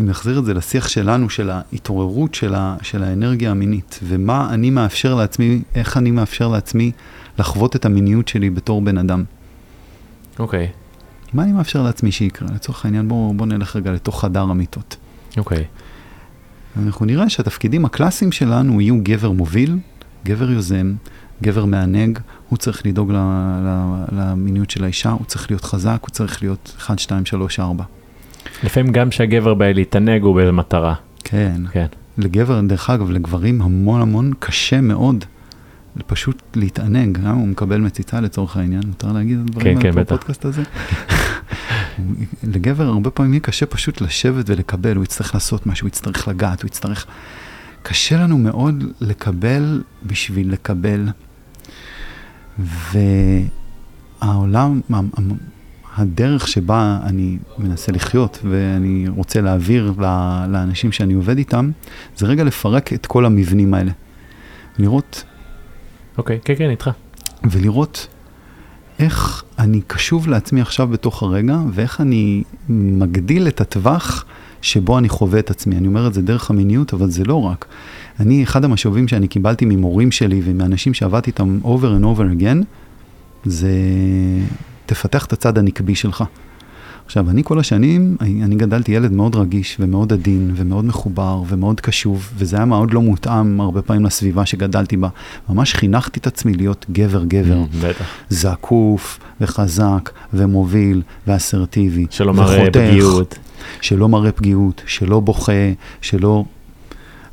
אם נחזיר את זה לשיח שלנו, של ההתעוררות של, ה, של האנרגיה המינית, ומה אני מאפשר לעצמי, איך אני מאפשר לעצמי לחוות את המיניות שלי בתור בן אדם. אוקיי. Okay. מה אני מאפשר לעצמי שיקרה? לצורך העניין, בואו בוא נלך רגע לתוך חדר המיטות. אוקיי. Okay. אנחנו נראה שהתפקידים הקלאסיים שלנו יהיו גבר מוביל, גבר יוזם, גבר מענג, הוא צריך לדאוג למיניות של האישה, הוא צריך להיות חזק, הוא צריך להיות 1, 2, 3, 4. לפעמים גם כשהגבר בא להתענג הוא באיזה מטרה. כן. כן. לגבר, דרך אגב, לגברים המון המון קשה מאוד פשוט להתענג, גם הוא מקבל מציצה לצורך העניין, מותר להגיד את הדברים כן, האלה כן, בפודקאסט הזה? לגבר הרבה פעמים יהיה קשה פשוט לשבת ולקבל, הוא יצטרך לעשות משהו, הוא יצטרך לגעת, הוא יצטרך... קשה לנו מאוד לקבל בשביל לקבל. והעולם, הדרך שבה אני מנסה לחיות ואני רוצה להעביר לאנשים שאני עובד איתם, זה רגע לפרק את כל המבנים האלה. לראות... אוקיי, okay, כן, כן, איתך. ולראות איך אני קשוב לעצמי עכשיו בתוך הרגע, ואיך אני מגדיל את הטווח שבו אני חווה את עצמי. אני אומר את זה דרך המיניות, אבל זה לא רק. אני, אחד המשובים שאני קיבלתי ממורים שלי ומאנשים שעבדתי איתם over and over again, זה תפתח את הצד הנקבי שלך. עכשיו, אני כל השנים, אני גדלתי ילד מאוד רגיש ומאוד עדין ומאוד מחובר ומאוד קשוב, וזה היה מאוד לא מותאם הרבה פעמים לסביבה שגדלתי בה. ממש חינכתי את עצמי להיות גבר-גבר. Mm, בטח. זקוף וחזק ומוביל ואסרטיבי. שלא מראה פגיעות. שלא מראה פגיעות, שלא בוכה, שלא...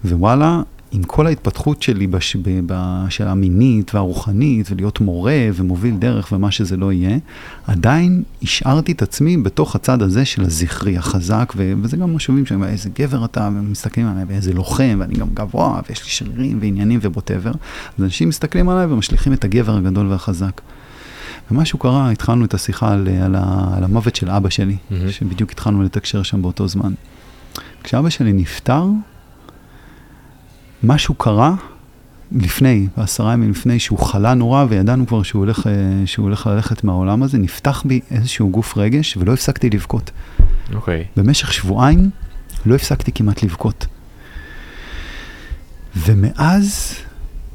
ווואלה, עם כל ההתפתחות שלי בש... בשאלה המינית והרוחנית, ולהיות מורה ומוביל דרך ומה שזה לא יהיה, עדיין השארתי את עצמי בתוך הצד הזה של הזכרי החזק, ו... וזה גם משאבים שם, איזה גבר אתה, ומסתכלים עליי, ואיזה לוחם, ואני גם גבוה, ויש לי שרירים ועניינים ובוטאבר. אז אנשים מסתכלים עליי ומשליכים את הגבר הגדול והחזק. ומשהו קרה, התחלנו את השיחה על, על, ה, על המוות של אבא שלי, Mhm. שבדיוק התחלנו לתקשר שם באותו זמן. כשאבא שלי נפטר, משהו קרה לפני, עשרה ימים לפני, שהוא חלה נורא וידענו כבר שהוא הולך, אה, שהוא הולך ללכת מהעולם הזה, נפתח בי איזשהו גוף רגש ולא הפסקתי לבכות. אוקיי. במשך שבועיים לא הפסקתי כמעט לבכות. ומאז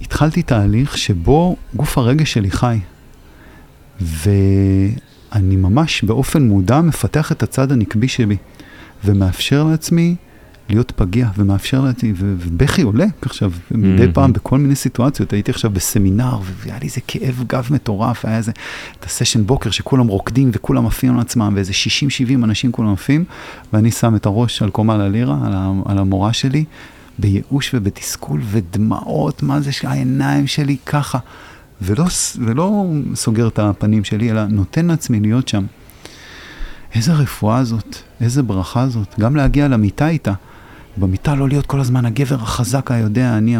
התחלתי תהליך שבו גוף הרגש שלי חי. ואני ממש באופן מודע מפתח את הצד הנקבי שבי, ומאפשר לעצמי להיות פגיע, ומאפשר ו- ובכי עולה עכשיו, מדי. פעם בכל מיני סיטואציות, הייתי עכשיו בסמינר, והיה לי איזה כאב גב מטורף, היה איזה, את הסשן בוקר שכולם רוקדים וכולם עפים על עצמם, ואיזה 60-70 אנשים כולם עפים, ואני שם את הראש על קומה ללירה, על, על המורה שלי, בייאוש ובתסכול ודמעות, מה זה שהעיניים שלי ככה, ולא, ולא סוגר את הפנים שלי, אלא נותן לעצמי להיות שם. איזה רפואה זאת, איזה ברכה זאת, גם להגיע למיטה איתה. במיטה לא להיות כל הזמן הגבר החזק היודע, אני,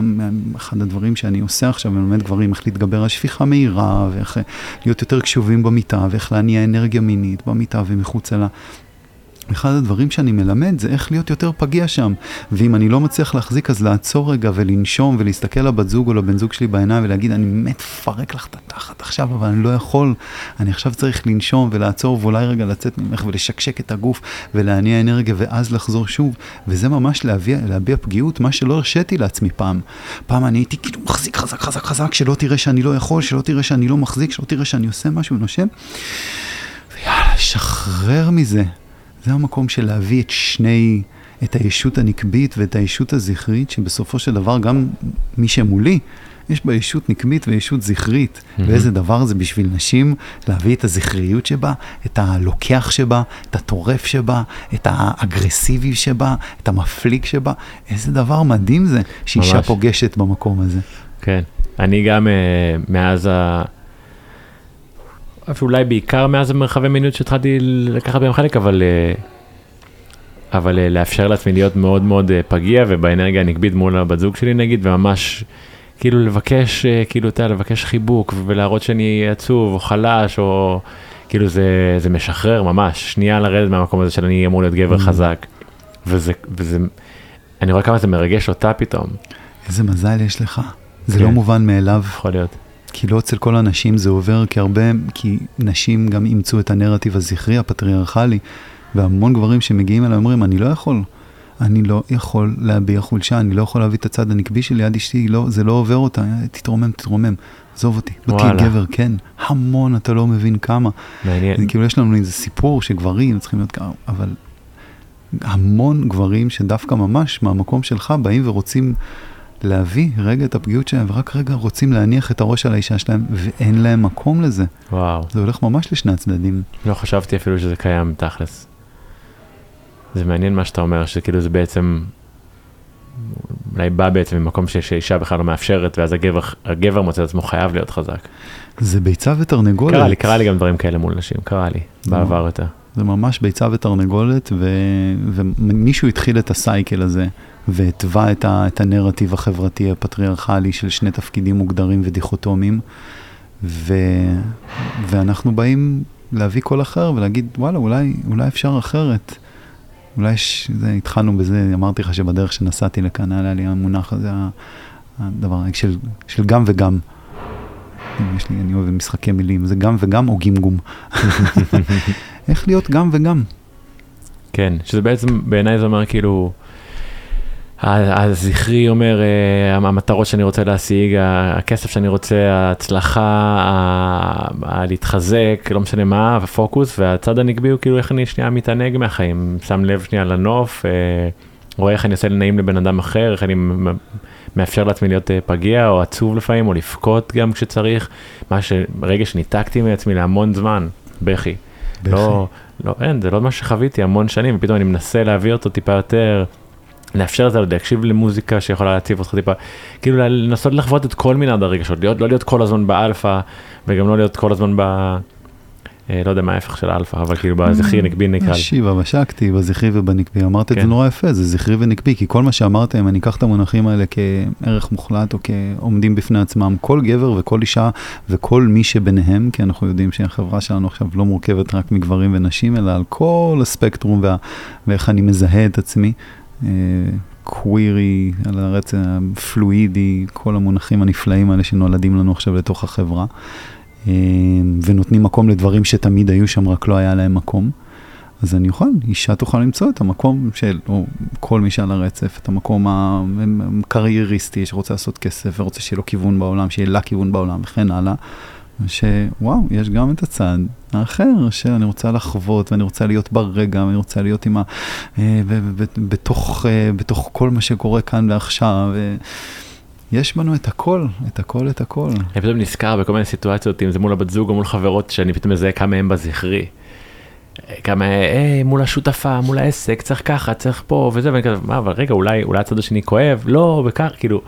אחד הדברים שאני עושה עכשיו, אני לומד גברים, איך להתגבר על שפיכה מהירה, ואיך אה, להיות יותר קשובים במיטה, ואיך להניע אנרגיה מינית במיטה ומחוצה לה. אחד הדברים שאני מלמד זה איך להיות יותר פגיע שם. ואם אני לא מצליח להחזיק, אז לעצור רגע ולנשום ולהסתכל לבת זוג או לבן זוג שלי בעיניים ולהגיד, אני מת לפרק לך את התחת עכשיו, אבל אני לא יכול. אני עכשיו צריך לנשום ולעצור ואולי רגע לצאת ממך ולשקשק את הגוף ולהניע אנרגיה ואז לחזור שוב. וזה ממש להביע, להביע פגיעות, מה שלא הרשיתי לעצמי פעם. פעם אני הייתי כאילו מחזיק חזק חזק חזק, שלא תראה שאני לא יכול, שלא תראה שאני לא מחזיק, שלא תראה שאני עושה משהו ונושם. ויאללה, שחרר מזה. זה המקום של להביא את שני, את הישות הנקבית ואת הישות הזכרית, שבסופו של דבר גם מי שמולי, יש בה ישות נקבית וישות זכרית. מהמם. ואיזה דבר זה בשביל נשים, להביא את הזכריות שבה, את הלוקח שבה, את הטורף שבה, את האגרסיבי שבה, את המפליג שבה. איזה דבר מדהים זה שאישה ממש. פוגשת במקום הזה. כן. אני גם אה, מאז ה... אפילו אולי בעיקר מאז המרחבי מיניות שהתחלתי לקחת בהם חלק, אבל, אה, אבל אה, לאפשר לעצמי להיות מאוד מאוד אה, פגיע ובאנרגיה הנקבית מול הבת זוג שלי נגיד, וממש כאילו לבקש, כאילו אתה יודע, לבקש חיבוק ולהראות שאני עצוב או חלש או כאילו זה, זה משחרר ממש, שנייה לרדת מהמקום הזה של אני אמור להיות גבר Mm. חזק. וזה, וזה, אני רואה כמה זה מרגש אותה פתאום, איזה מזל יש לך. זה כן. לא מובן מאליו. יכול להיות. כי לא אצל כל הנשים זה עובר, כי הרבה, כי נשים גם אימצו את הנרטיב הזכרי, הפטריארכלי, והמון גברים שמגיעים אליי אומרים, אני לא יכול, אני לא יכול להביע חולשה, אני לא יכול להביא את הצד הנקבי שלי עד אשתי, לא, זה לא עובר אותה, תתרומם, תתרומם, עזוב אותי. תהיה וואלה. גבר, כן, המון, אתה לא מבין כמה. מעניין. זה כאילו יש לנו איזה סיפור שגברים צריכים להיות ככה, אבל המון גברים שדווקא ממש מהמקום שלך באים ורוצים להביא רגע את הפגיעות שלהם, ורק רגע רוצים להניח את הראש על האישה שלהם, ואין להם מקום לזה. וואו, זה הולך ממש לשני הצדדים. לא חשבתי אפילו שזה קיים תכלס. זה מעניין מה שאתה אומר, שכאילו זה בעצם, אולי בא בעצם ממקום שאישה בכלל לא מאפשרת, ואז הגבר, הגבר מוצא את עצמו חייב להיות חזק. זה ביצה ותרנגולת. קרה לי, קרה לי גם דברים כאלה מול נשים, קרה לי, בעבר יותר. זה ממש ביצה ותרנגולת, ו... ומישהו התחיל את הסייקל הזה, והתווה את, ה... את הנרטיב החברתי הפטריארכלי של שני תפקידים מוגדרים ודיכוטומיים, ו... ואנחנו באים להביא קול אחר ולהגיד, וואלה, אולי, אולי אפשר אחרת. אולי יש, זה, התחלנו בזה, אמרתי לך שבדרך שנסעתי לכאן, היה לי המונח הזה, הדבר של, של גם וגם. יש לי, אני אוהב משחקי מילים, זה גם וגם או גמגום. איך להיות גם וגם. כן, שזה בעצם, בעיניי זה אומר כאילו, הזכרי אומר, אה, המטרות שאני רוצה להשיג, הכסף שאני רוצה, ההצלחה, להתחזק, לא משנה מה, הפוקוס, והצד הנגבי הוא כאילו איך אני שנייה מתענג מהחיים, שם לב שנייה לנוף, אה, רואה איך אני עושה נעים לבן אדם אחר, איך אני מאפשר לעצמי להיות אה, פגיע או עצוב לפעמים, או לבכות גם כשצריך, מה שרגע שניתקתי מעצמי להמון זמן, בכי. לא, לא, אין, זה לא מה שחוויתי המון שנים, ופתאום אני מנסה להביא אותו טיפה יותר, לאפשר את זה, להקשיב למוזיקה שיכולה להציב אותך טיפה, כאילו לנסות לחוות את כל מנעד הרגשות, להיות, לא להיות כל הזמן באלפא, וגם לא להיות כל הזמן ב... אה, לא יודע מה ההפך של אלפא, אבל כאילו בזכרי נקבי נקרא. שיבה ושקתי, בזכרי ובנקבי, אמרת את זה כן. נורא יפה, זה זכרי ונקבי, כי כל מה שאמרתם, אני אקח את המונחים האלה כערך מוחלט או כעומדים בפני עצמם, כל גבר וכל אישה וכל מי שביניהם, כי אנחנו יודעים שהחברה שלנו עכשיו לא מורכבת רק מגברים ונשים, אלא על כל הספקטרום וה, ואיך אני מזהה את עצמי. קווירי, על הרצף הפלואידי, כל המונחים הנפלאים האלה שנולדים לנו עכשיו לתוך החברה, אה, ונותנים מקום לדברים שתמיד היו שם, רק לא היה להם מקום. אז אני אוכל, אישה תוכל למצוא את המקום של, או כל מי שעל הרצף, את המקום הקרייריסטי שרוצה לעשות כסף ורוצה שיהיה לו כיוון בעולם, שיהיה לה כיוון בעולם וכן הלאה. שוואו, יש גם את הצד האחר, שאני רוצה לחוות ואני רוצה להיות ברגע ואני רוצה להיות עם ה... אה, בתוך, אה, בתוך כל מה שקורה כאן ועכשיו. יש בנו את הכל, את הכל, את הכל. אני פתאום נזכר בכל מיני סיטואציות, אם זה מול הבת זוג או מול חברות, שאני פתאום מזהה כמה הם בזכרי. כמה, היי, מול השותפה, מול העסק, צריך ככה, צריך פה וזה, ואני כזה, מה, אבל רגע, אולי, אולי הצד השני כואב, לא, וכך, כאילו,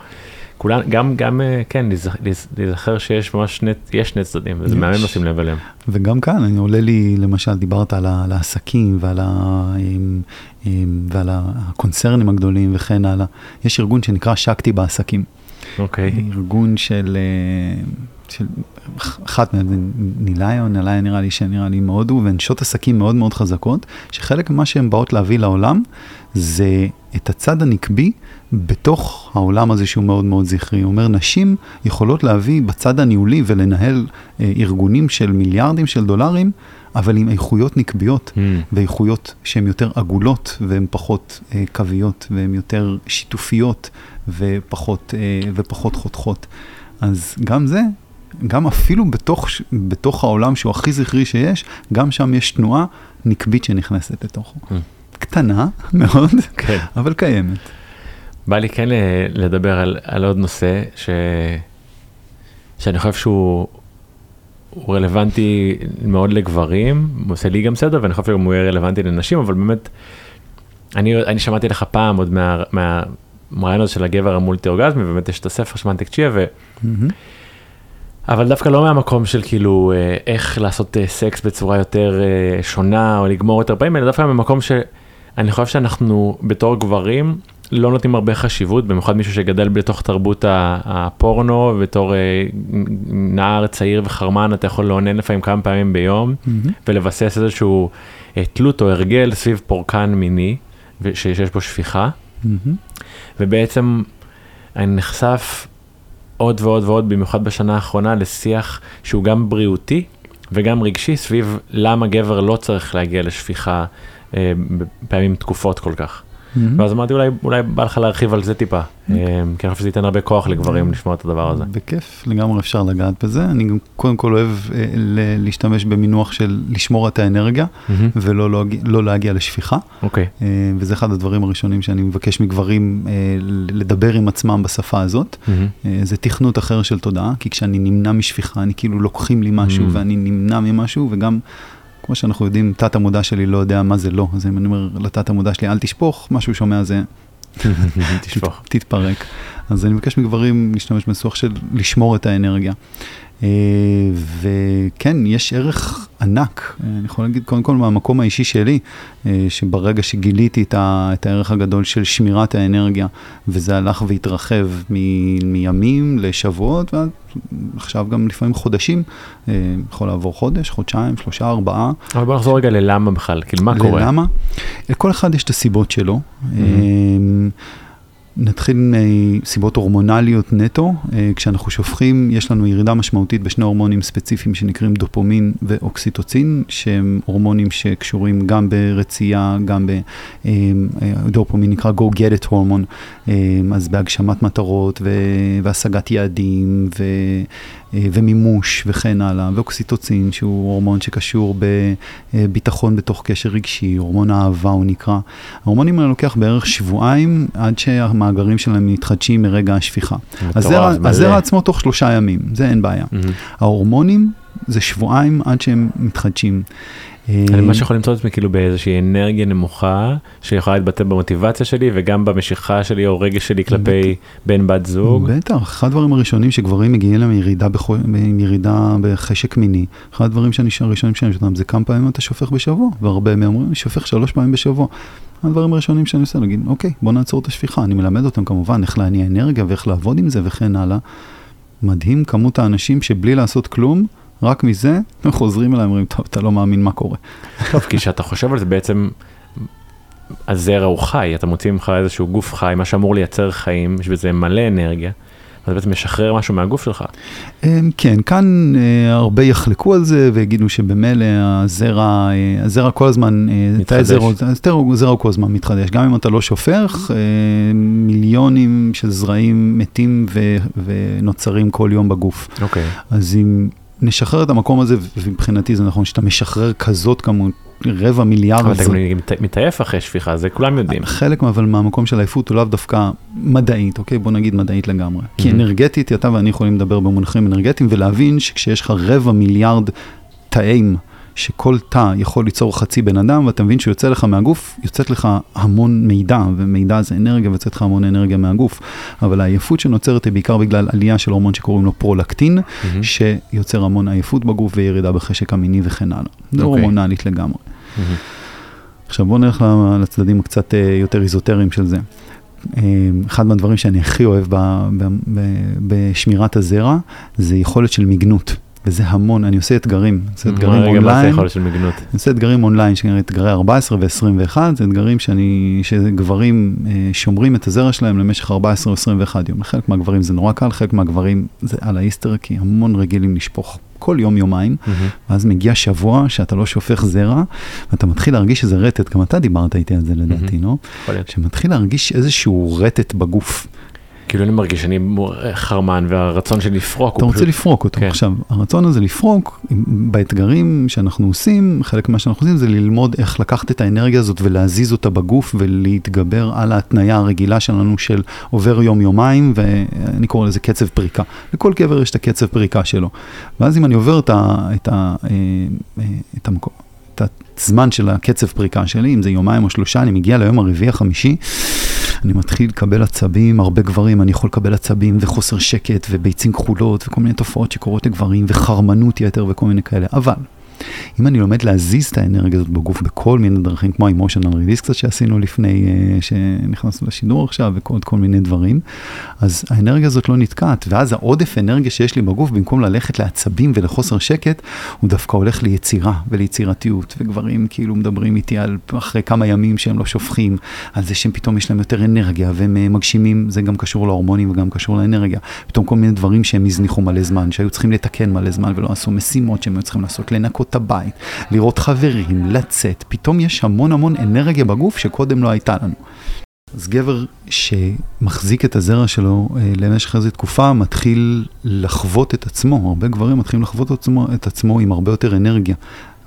כולן, גם, גם, אה, כן, להיזכ- להיז- להיזכר שיש ממש שני, יש שני צדדים, וזה. מהמם לשים לב אליהם. וגם כאן, אני עולה לי, למשל, דיברת על, ה, על העסקים ועל, ה, עם, עם, ועל הקונצרנים הגדולים וכן הלאה. יש ארגון שנקרא שקטי בעסקים. אוקיי. ארגון של, אה, של אחת מהן, ניליון, ניליון נראה לי שנראה לי מהודו, והן נשות עסקים מאוד מאוד חזקות, שחלק ממה שהן באות להביא לעולם, זה את הצד הנקבי בתוך העולם הזה שהוא מאוד מאוד זכרי. הוא אומר, נשים יכולות להביא בצד הניהולי ולנהל אה, ארגונים של מיליארדים של דולרים, אבל עם איכויות נקביות. Hmm. ואיכויות שהן יותר עגולות והן פחות אה, קוויות והן יותר שיתופיות ופחות, אה, ופחות חותכות. אז גם זה, גם אפילו בתוך, בתוך העולם שהוא הכי זכרי שיש, גם שם יש תנועה נקבית שנכנסת לתוכו. Mm. קטנה מאוד, כן. אבל קיימת. בא לי כן לדבר על, על עוד נושא ש... שאני חושב שהוא הוא רלוונטי מאוד לגברים, עושה לי גם סדר ואני חושב שגם הוא יהיה רלוונטי לנשים, אבל באמת, אני, אני שמעתי לך פעם עוד מה, מה, מהרעיון הזה של הגבר המולטי אורגזמי, באמת יש את הספר של מנטק צ'יה, ו... מהמם. אבל דווקא לא מהמקום של כאילו אה, איך לעשות אה, סקס בצורה יותר אה, שונה או לגמור יותר פעמים, אלא דווקא ממקום שאני חושב שאנחנו בתור גברים לא נותנים הרבה חשיבות, במיוחד מישהו שגדל בתוך תרבות הפורנו, בתור נער צעיר וחרמן אתה יכול לאונן לפעמים כמה פעמים ביום, מהמם. ולבסס איזשהו תלות או הרגל סביב פורקן מיני, שיש בו שפיכה. מהמם. ובעצם אני נחשף עוד ועוד ועוד, במיוחד בשנה האחרונה, לשיח שהוא גם בריאותי וגם רגשי סביב למה גבר לא צריך להגיע לשפיכה אה, בפעמים תקופות כל כך. מהמם. ואז אמרתי אולי, אולי בא לך להרחיב על זה טיפה, אה, כי אני חושב שזה ייתן הרבה כוח לגברים לשמוע את הדבר הזה. בכיף, לגמרי אפשר לגעת בזה. אני גם קודם כל אוהב אה, להשתמש במינוח של לשמור את האנרגיה, מהמם. ולא להגיע- לא להגיע לשפיכה. אוקיי, אה, וזה אחד הדברים הראשונים שאני מבקש מגברים אה, לדבר עם עצמם בשפה הזאת. מהמם. אה, זה תכנות אחר של תודעה, כי כשאני נמנע משפיכה, אני כאילו לוקחים לי משהו Mm. ואני נמנע ממשהו, וגם, כמו שאנחנו יודעים, תת המודע שלי לא יודע מה זה לא. אז אם אני אומר לתת המודע שלי, אל תשפוך, מה שהוא שומע זה תשפוך. תתפרק. אז אני מבקש מגברים להשתמש בניסוח של לשמור את האנרגיה. אה, וכן, יש ערך ענק, אה, אני יכול להגיד קודם כל מהמקום האישי שלי, אה, שברגע שגיליתי את, ה, את הערך הגדול של שמירת האנרגיה, וזה הלך והתרחב מ, מימים לשבועות, ועכשיו גם לפעמים חודשים, יכול לעבור חודש, חודשיים, שלושה, ארבעה. אבל בוא נחזור רגע ללמה בכלל, כאילו מה קורה? למה? לכל אחד יש את הסיבות שלו. Mm-hmm. נתחיל מסיבות הורמונליות נטו, אה, כשאנחנו שופכים, יש לנו ירידה משמעותית בשני הורמונים ספציפיים שנקראים דופומין ואוקסיטוצין, שהם הורמונים שקשורים גם ברצייה, גם בדופומין נקרא go get it הורמון, אז בהגשמת מטרות והשגת יעדים אה, ומימוש וכן הלאה, ואוקסיטוצין שהוא הורמון שקשור בביטחון בתוך קשר רגשי, הורמון האהבה הוא נקרא. ההורמונים האלה לוקח בערך שבועיים עד שהמאגרים שלהם מתחדשים מרגע השפיכה. הזרע. הזרע עצמו תוך שלושה ימים, זה אין בעיה. מהמם. ההורמונים זה שבועיים עד שהם מתחדשים. אני ממש יכול למצוא את עצמי כאילו באיזושהי אנרגיה נמוכה שיכולה להתבטא במוטיבציה שלי וגם במשיכה שלי או רגש שלי כלפי בן בת זוג. בטח, אחד הדברים הראשונים שגברים מגיעים להם ירידה. ירידה בחשק מיני, אחד הדברים שאני, הראשונים שאני שואל זה כמה פעמים אתה שופך בשבוע, והרבה מהם אומרים, אני שופך שלוש פעמים בשבוע. הדברים הראשונים שאני עושה, להגיד, אוקיי, בוא נעצור את השפיכה, אני מלמד אותם כמובן איך להניע אנרגיה ואיך לעבוד עם זה וכן הלאה. מדהים כמות האנשים שבלי לעשות כלום, רק מזה, הם חוזרים אליי, אומרים, טוב, אתה לא מאמין מה קורה. טוב, כי כשאתה חושב על זה בעצם, הזרע הוא חי, אתה מוציא ממך איזשהו גוף חי, מה שאמור לייצר חיים, יש בזה מלא אנרגיה. אז בעצם משחרר משהו מהגוף שלך. כן, כאן הרבה יחלקו על זה ויגידו שבמילא הזרע, הזרע כל הזמן, מתחדש. הזרע הוא כל הזמן מתחדש. גם אם אתה לא שופך, מיליונים של זרעים מתים ונוצרים כל יום בגוף. אוקיי. אז אם נשחרר את המקום הזה, ומבחינתי זה נכון שאתה משחרר כזאת כמות, רבע מיליארד. אבל אתה גם מתעייף אחרי שפיכה, זה כולם יודעים. חלק אבל מהמקום של עייפות הוא לאו דווקא מדעית, אוקיי? בוא נגיד מדעית לגמרי. כי אנרגטית, אתה ואני יכולים לדבר במונחים אנרגטיים ולהבין שכשיש לך רבע מיליארד תאים, שכל תא יכול ליצור חצי בן אדם, ואתה מבין שיוצא לך מהגוף, יוצאת לך המון מידע, ומידע זה אנרגיה, ויוצאת לך המון אנרגיה מהגוף. אבל העייפות שנוצרת היא בעיקר בגלל עלייה של הורמון שקוראים לו פרולקטין, mm-hmm. שיוצר המון עייפות בגוף וירידה בחשק המיני וכן הלאה. זה okay. הורמונלית לגמרי. Mm-hmm. עכשיו בואו נלך לצדדים הקצת יותר איזוטריים של זה. אחד מהדברים שאני הכי אוהב בשמירת הזרע, זה יכולת של מיגנות. וזה המון, אני עושה אתגרים, עושה אתגרים אונליין. מה של מיגנות? אני עושה אתגרים אונליין, שאני אתגרי 14 ו-21, זה אתגרים שאני, שגברים אה, שומרים את הזרע שלהם למשך 14 או 21 יום. לחלק מהגברים זה נורא קל, חלק מהגברים זה על האיסטר, כי המון רגילים לשפוך. כל יום יומיים, mm-hmm. ואז מגיע שבוע שאתה לא שופך זרע, ואתה מתחיל להרגיש איזה רטט, גם אתה דיברת איתי על זה לדעתי, mm-hmm. לא? שמתחיל להרגיש איזשהו רטט בגוף. כאילו אני מרגיש שאני חרמן והרצון שלי לפרוק. אתה רוצה פשוט... לפרוק אותו. כן. עכשיו, הרצון הזה לפרוק, באתגרים שאנחנו עושים, חלק ממה שאנחנו עושים זה ללמוד איך לקחת את האנרגיה הזאת ולהזיז אותה בגוף ולהתגבר על ההתניה הרגילה שלנו של עובר יום-יומיים, ואני קורא לזה קצב פריקה. לכל גבר יש את הקצב פריקה שלו. ואז אם אני עובר את, ה, את, ה, את המקום, את הזמן של הקצב פריקה שלי, אם זה יומיים או שלושה, אני מגיע ליום הרביעי החמישי. אני מתחיל לקבל עצבים, הרבה גברים, אני יכול לקבל עצבים וחוסר שקט וביצים כחולות וכל מיני תופעות שקורות לגברים וחרמנות יתר וכל מיני כאלה, אבל אם אני לומד להזיז את האנרגיה הזאת בגוף בכל מיני דרכים, כמו ה-emotional release קצת שעשינו לפני uh, שנכנסנו לשידור עכשיו ועוד כל מיני דברים, אז האנרגיה הזאת לא נתקעת, ואז העודף אנרגיה שיש לי בגוף, במקום ללכת לעצבים ולחוסר שקט, הוא דווקא הולך ליצירה וליצירתיות, וגברים כאילו מדברים איתי על אחרי כמה ימים שהם לא שופכים, על זה שהם פתאום יש להם יותר אנרגיה, והם מגשימים, זה גם קשור להורמונים וגם קשור לאנרגיה, פתאום כל מיני דברים שהם הזניחו מלא זמן, שהיו צריכים לתקן מלא זמן ולא עשו משימות שהם היו צריכים לעשות, לנקות את הבית, לראות חברים, לצאת, פתאום יש המון המון אנרגיה בגוף שקודם לא הייתה לנו. אז גבר שמחזיק את הזרע שלו אה, למשך איזו תקופה מתחיל לחוות את עצמו, הרבה גברים מתחילים לחוות את עצמו, את עצמו עם הרבה יותר אנרגיה.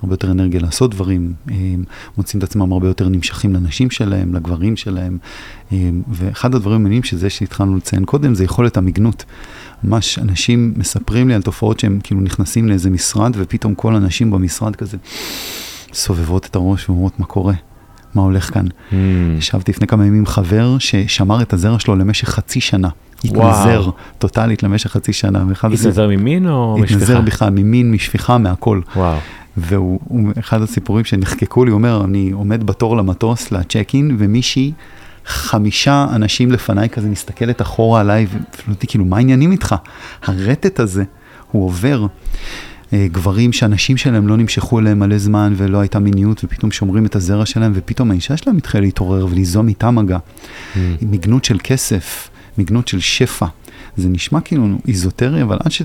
הרבה יותר אנרגיה לעשות דברים, הם מוצאים את עצמם הרבה יותר נמשכים לנשים שלהם, לגברים שלהם, ואחד הדברים המעניינים שזה שהתחלנו לציין קודם זה יכולת המגנות. ממש אנשים מספרים לי על תופעות שהם כאילו נכנסים לאיזה משרד ופתאום כל הנשים במשרד כזה סובבות את הראש ואומרות מה קורה, מה הולך כאן. Mm. ישבתי לפני כמה ימים עם חבר ששמר את הזרע שלו למשך חצי שנה. התנזר טוטאלית למשך חצי שנה. התנזר ממין או משפיכה? התנזר בכלל ממין, משפיכה, מהכל. וואו. והוא אחד הסיפורים שנחקקו לי, הוא אומר, אני עומד בתור למטוס, לצ'ק אין, ומישהי, חמישה אנשים לפניי כזה מסתכלת אחורה עליי, ואפילו אותי, כאילו, מה העניינים איתך? הרטט הזה, הוא עובר. גברים שאנשים שלהם לא נמשכו אליהם מלא זמן ולא הייתה מיניות ופתאום שומרים את הזרע שלהם ופתאום האישה שלהם מתחילה להתעורר וליזום איתה מגע. Mm. מגנות של כסף, מגנות של שפע. זה נשמע כאילו איזוטרי, אבל עד ש...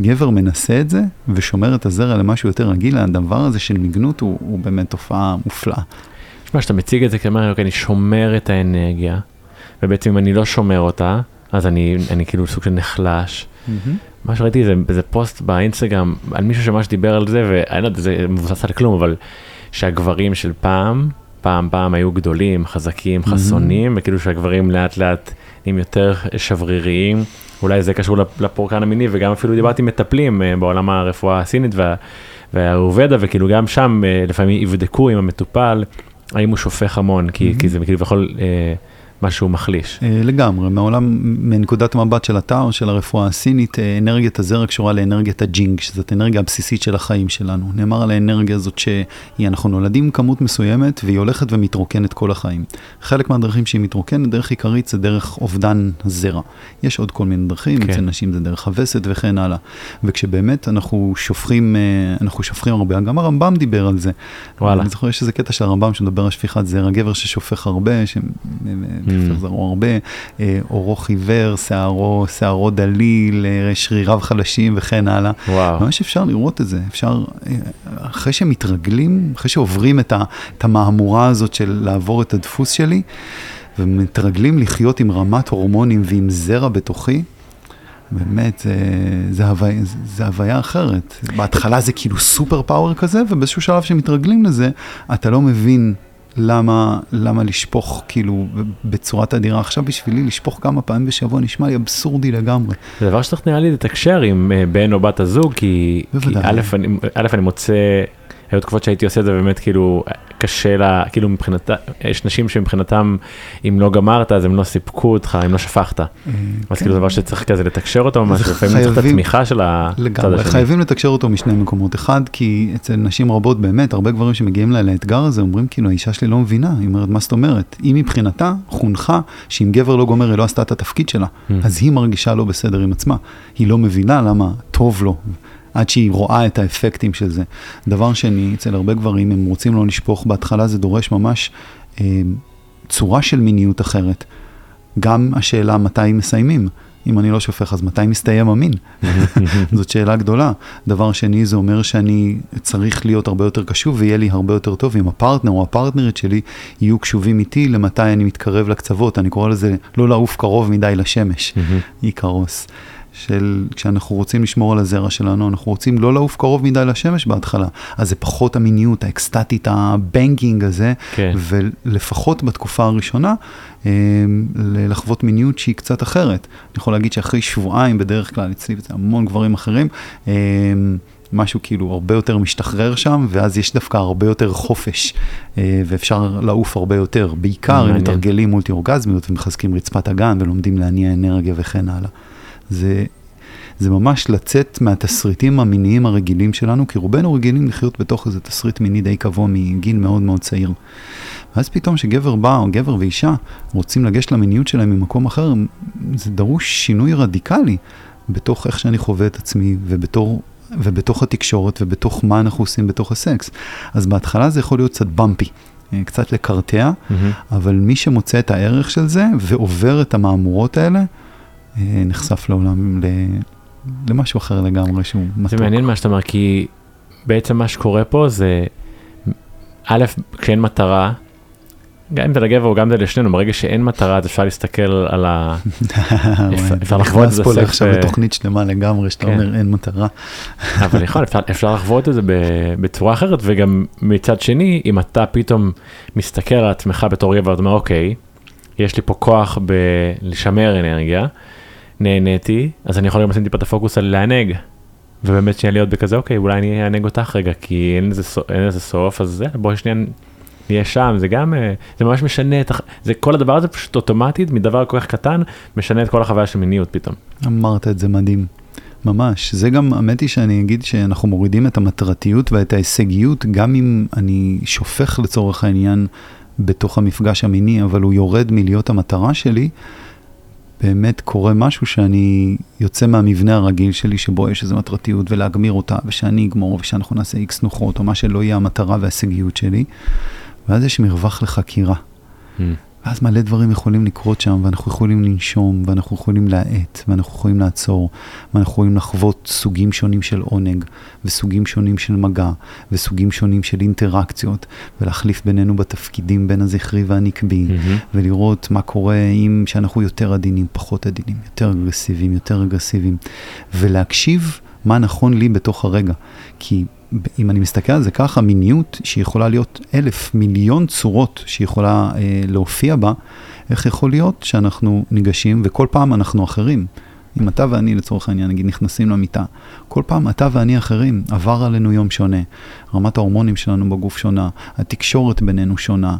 גבר מנסה את זה ושומר את הזרע למשהו יותר רגיל, הדבר הזה של מגנות הוא, הוא באמת תופעה מופלאה. תשמע, שאתה מציג את זה כאומר, אוקיי, אני שומר את האנרגיה, ובעצם אם אני לא שומר אותה, אז אני, אני כאילו סוג של נחלש. Mm-hmm. מה שראיתי זה איזה פוסט באינסטגרם על מישהו שממש דיבר על זה, ואני לא יודע, זה מבוסס על כלום, אבל שהגברים של פעם, פעם פעם היו גדולים, חזקים, חסונים, mm-hmm. וכאילו שהגברים לאט לאט נהיים יותר שבריריים. אולי זה קשור לפורקן המיני וגם אפילו דיברתי עם מטפלים בעולם הרפואה הסינית וה, והאורבדה, וכאילו גם שם אה, לפעמים יבדקו עם המטופל, האם הוא שופך המון, כי, Mhm. כי זה כאילו יכול אה, משהו מחליש. אה, לגמרי, מעולם, מנקודת המבט של התא או של הרפואה הסינית, אה, אנרגיית הזרע קשורה לאנרגיית הג'ינג, שזאת אנרגיה הבסיסית של החיים שלנו. נאמר על האנרגיה הזאת שאנחנו נולדים כמות מסוימת והיא הולכת ומתרוקנת כל החיים. חלק מהדרכים שהיא מתרוקנת, דרך עיקרית זה דרך אובדן הזרע. יש עוד כל מיני דרכים, כן. אצל נשים זה דרך הווסת וכן הלאה. וכשבאמת אנחנו שופכים, אה, אנחנו שופכים הרבה, גם הרמב"ם דיבר על זה. וואלה. אני זוכר, יש איזה קטע של הרמב"ם שמדבר על שפיכת זרע, גבר ששופך הרבה, ששופך זרעו הרבה, אה, עורו חיוור, שערו, שערו דליל, אה, שריריו חלשים וכן הלאה. וואו. ממש אפשר לראות את זה, אפשר, אה, אחרי שמתרגלים, אחרי שעוברים את, ה, את המהמורה הזאת של לעבור את הדפוס שלי, ומתרגלים לחיות עם רמת הורמונים ועם זרע בתוכי, באמת, זה, זה, הווי, זה הוויה אחרת. בהתחלה זה כאילו סופר פאוור כזה, ובאיזשהו שלב שמתרגלים לזה, אתה לא מבין למה, למה לשפוך כאילו בצורת אדירה. עכשיו בשבילי לשפוך כמה פעמים בשבוע נשמע לי אבסורדי לגמרי. זה דבר שצריך נראה לי לתקשר עם אה, בן או בת הזוג, כי, כי. א', אני, א', אני מוצא, היו תקופות שהייתי עושה את זה באמת כאילו קשה לה, כאילו מבחינתה, יש נשים שמבחינתם אם לא גמרת אז הם לא סיפקו אותך, אם לא שפכת. אז כן. כאילו זה דבר שצריך כזה לתקשר אותו ממש, לפעמים צריך את התמיכה של הצד לגמרי, השני. חייבים לתקשר אותו משני מקומות. אחד, כי אצל נשים רבות באמת, הרבה גברים שמגיעים לה לאתגר הזה, אומרים כאילו, האישה שלי לא מבינה. היא אומרת, מה זאת אומרת? היא מבחינתה חונכה שאם גבר לא גומר, היא לא עשתה את התפקיד שלה. Mm. אז היא מרגישה לא בסדר עם עצמה. היא לא מבינה למה טוב לו. עד שהיא רואה את האפקטים של זה. דבר שני, אצל הרבה גברים, הם רוצים לא לשפוך, בהתחלה זה דורש ממש אה, צורה של מיניות אחרת. גם השאלה מתי מסיימים. אם אני לא שופך, אז מתי מסתיים המין? זאת שאלה גדולה. דבר שני, זה אומר שאני צריך להיות הרבה יותר קשוב ויהיה לי הרבה יותר טוב אם הפרטנר או הפרטנרית שלי יהיו קשובים איתי למתי אני מתקרב לקצוות. אני קורא לזה לא לעוף קרוב מדי לשמש. איקרוס. של כשאנחנו רוצים לשמור על הזרע שלנו, אנחנו רוצים לא לעוף קרוב מדי לשמש בהתחלה. אז זה פחות המיניות האקסטטית, הבנקינג הזה, כן. ולפחות בתקופה הראשונה, אה, לחוות מיניות שהיא קצת אחרת. אני יכול להגיד שאחרי שבועיים, בדרך כלל, אצלי וזה המון גברים אחרים, אה, משהו כאילו הרבה יותר משתחרר שם, ואז יש דווקא הרבה יותר חופש, אה, ואפשר לעוף הרבה יותר. בעיקר אם. מתרגלים מולטי אורגזמיות ומחזקים רצפת אגן ולומדים להניע אנרגיה וכן הלאה. זה, זה ממש לצאת מהתסריטים המיניים הרגילים שלנו, כי רובנו רגילים לחיות בתוך איזה תסריט מיני די קבוע מגיל מאוד מאוד צעיר. ואז פתאום שגבר בא, או גבר ואישה, רוצים לגשת למיניות שלהם ממקום אחר, זה דרוש שינוי רדיקלי בתוך איך שאני חווה את עצמי, ובתור, ובתוך התקשורת, ובתוך מה אנחנו עושים בתוך הסקס. אז בהתחלה זה יכול להיות קצת במפי, אה, קצת לקרטע, מהמם. אבל מי שמוצא את הערך של זה ועובר את המהמורות האלה, נחשף לעולם, ל... למשהו אחר לגמרי שהוא מתוק. זה מעניין מה שאתה אומר, כי בעצם מה שקורה פה זה, א', כשאין מטרה, גם אם זה לגבר או גם זה לשנינו, ברגע שאין מטרה אז אפשר להסתכל על ה... אפשר- לחוות את זה נכנס פה עכשיו ב- לתוכנית שלמה לגמרי, שאתה כן. אומר אין מטרה. אבל יכול, אפשר, לחוות את זה בצורה אחרת, וגם מצד שני, אם אתה פתאום מסתכל על עצמך בתור גבר, אתה אומר, אוקיי, יש לי פה כוח בלשמר אנרגיה, נהניתי, אז אני יכול גם לשים טיפה את הפוקוס על לענג. ובאמת שיהיה להיות בכזה, אוקיי, אולי אני אענג אותך רגע, כי אין לזה, סו- אין לזה סוף, אז זה, בואי שנייה נהיה שם, זה גם, אה, זה ממש משנה את, זה כל הדבר הזה פשוט אוטומטית, מדבר כל כך קטן, משנה את כל החוויה של מיניות פתאום. אמרת את זה מדהים. ממש, זה גם, האמת היא שאני אגיד שאנחנו מורידים את המטרתיות ואת ההישגיות, גם אם אני שופך לצורך העניין בתוך המפגש המיני, אבל הוא יורד מלהיות המטרה שלי, באמת קורה משהו שאני יוצא מהמבנה הרגיל שלי, שבו יש איזו מטרתיות ולהגמיר אותה, ושאני אגמור, ושאנחנו נעשה איקס נוחות, או מה שלא יהיה המטרה וההישגיות שלי, ואז יש מרווח לחקירה. ואז מלא דברים יכולים לקרות שם, ואנחנו יכולים לנשום, ואנחנו יכולים להאט, ואנחנו יכולים לעצור, ואנחנו יכולים לחוות סוגים שונים של עונג, וסוגים שונים של מגע, וסוגים שונים של אינטראקציות, ולהחליף בינינו בתפקידים בין הזכרי והנקבי, מהמם. ולראות מה קורה אם שאנחנו יותר עדינים, פחות עדינים, יותר אגרסיביים, יותר אגרסיביים, ולהקשיב מה נכון לי בתוך הרגע. כי אם אני מסתכל על זה ככה, מיניות שיכולה להיות אלף, מיליון צורות שיכולה אה, להופיע בה, איך יכול להיות שאנחנו ניגשים וכל פעם אנחנו אחרים? אם אתה ואני לצורך העניין, נגיד, נכנסים למיטה, כל פעם אתה ואני אחרים, עבר עלינו יום שונה, רמת ההורמונים שלנו בגוף שונה, התקשורת בינינו שונה,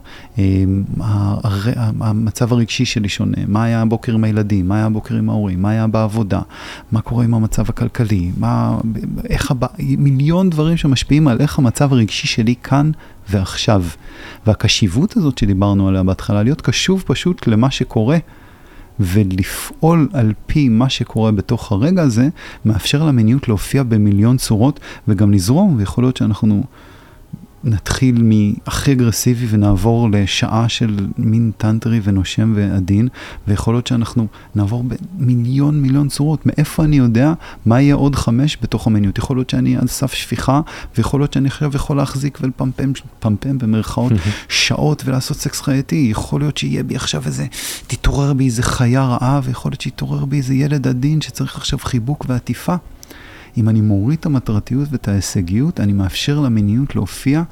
הר... המצב הרגשי שלי שונה, מה היה הבוקר עם הילדים, מה היה הבוקר עם ההורים, מה היה בעבודה, מה קורה עם המצב הכלכלי, מה, איך, הבא, מיליון דברים שמשפיעים על איך המצב הרגשי שלי כאן ועכשיו. והקשיבות הזאת שדיברנו עליה בהתחלה, להיות קשוב פשוט למה שקורה. ולפעול על פי מה שקורה בתוך הרגע הזה, מאפשר למיניות להופיע במיליון צורות וגם לזרום, ויכול להיות שאנחנו נתחיל מהכי אגרסיבי ונעבור לשעה של מין טנטרי ונושם ועדין, ויכול להיות שאנחנו נעבור במיליון מיליון צורות. מאיפה אני יודע מה יהיה עוד חמש בתוך המיניות? יכול להיות שאני על סף שפיכה, ויכול להיות שאני עכשיו יכול להחזיק ולפמפם, פמפם במרכאות, שעות ולעשות סקס חייתי. יכול להיות שיהיה בי עכשיו איזה, תתעורר בי איזה חיה רעה, ויכול להיות שיתעורר בי איזה ילד עדין שצריך עכשיו חיבוק ועטיפה. אם אני מוריד את המטרתיות ואת ההישגיות, אני מאפשר למיניות להופיע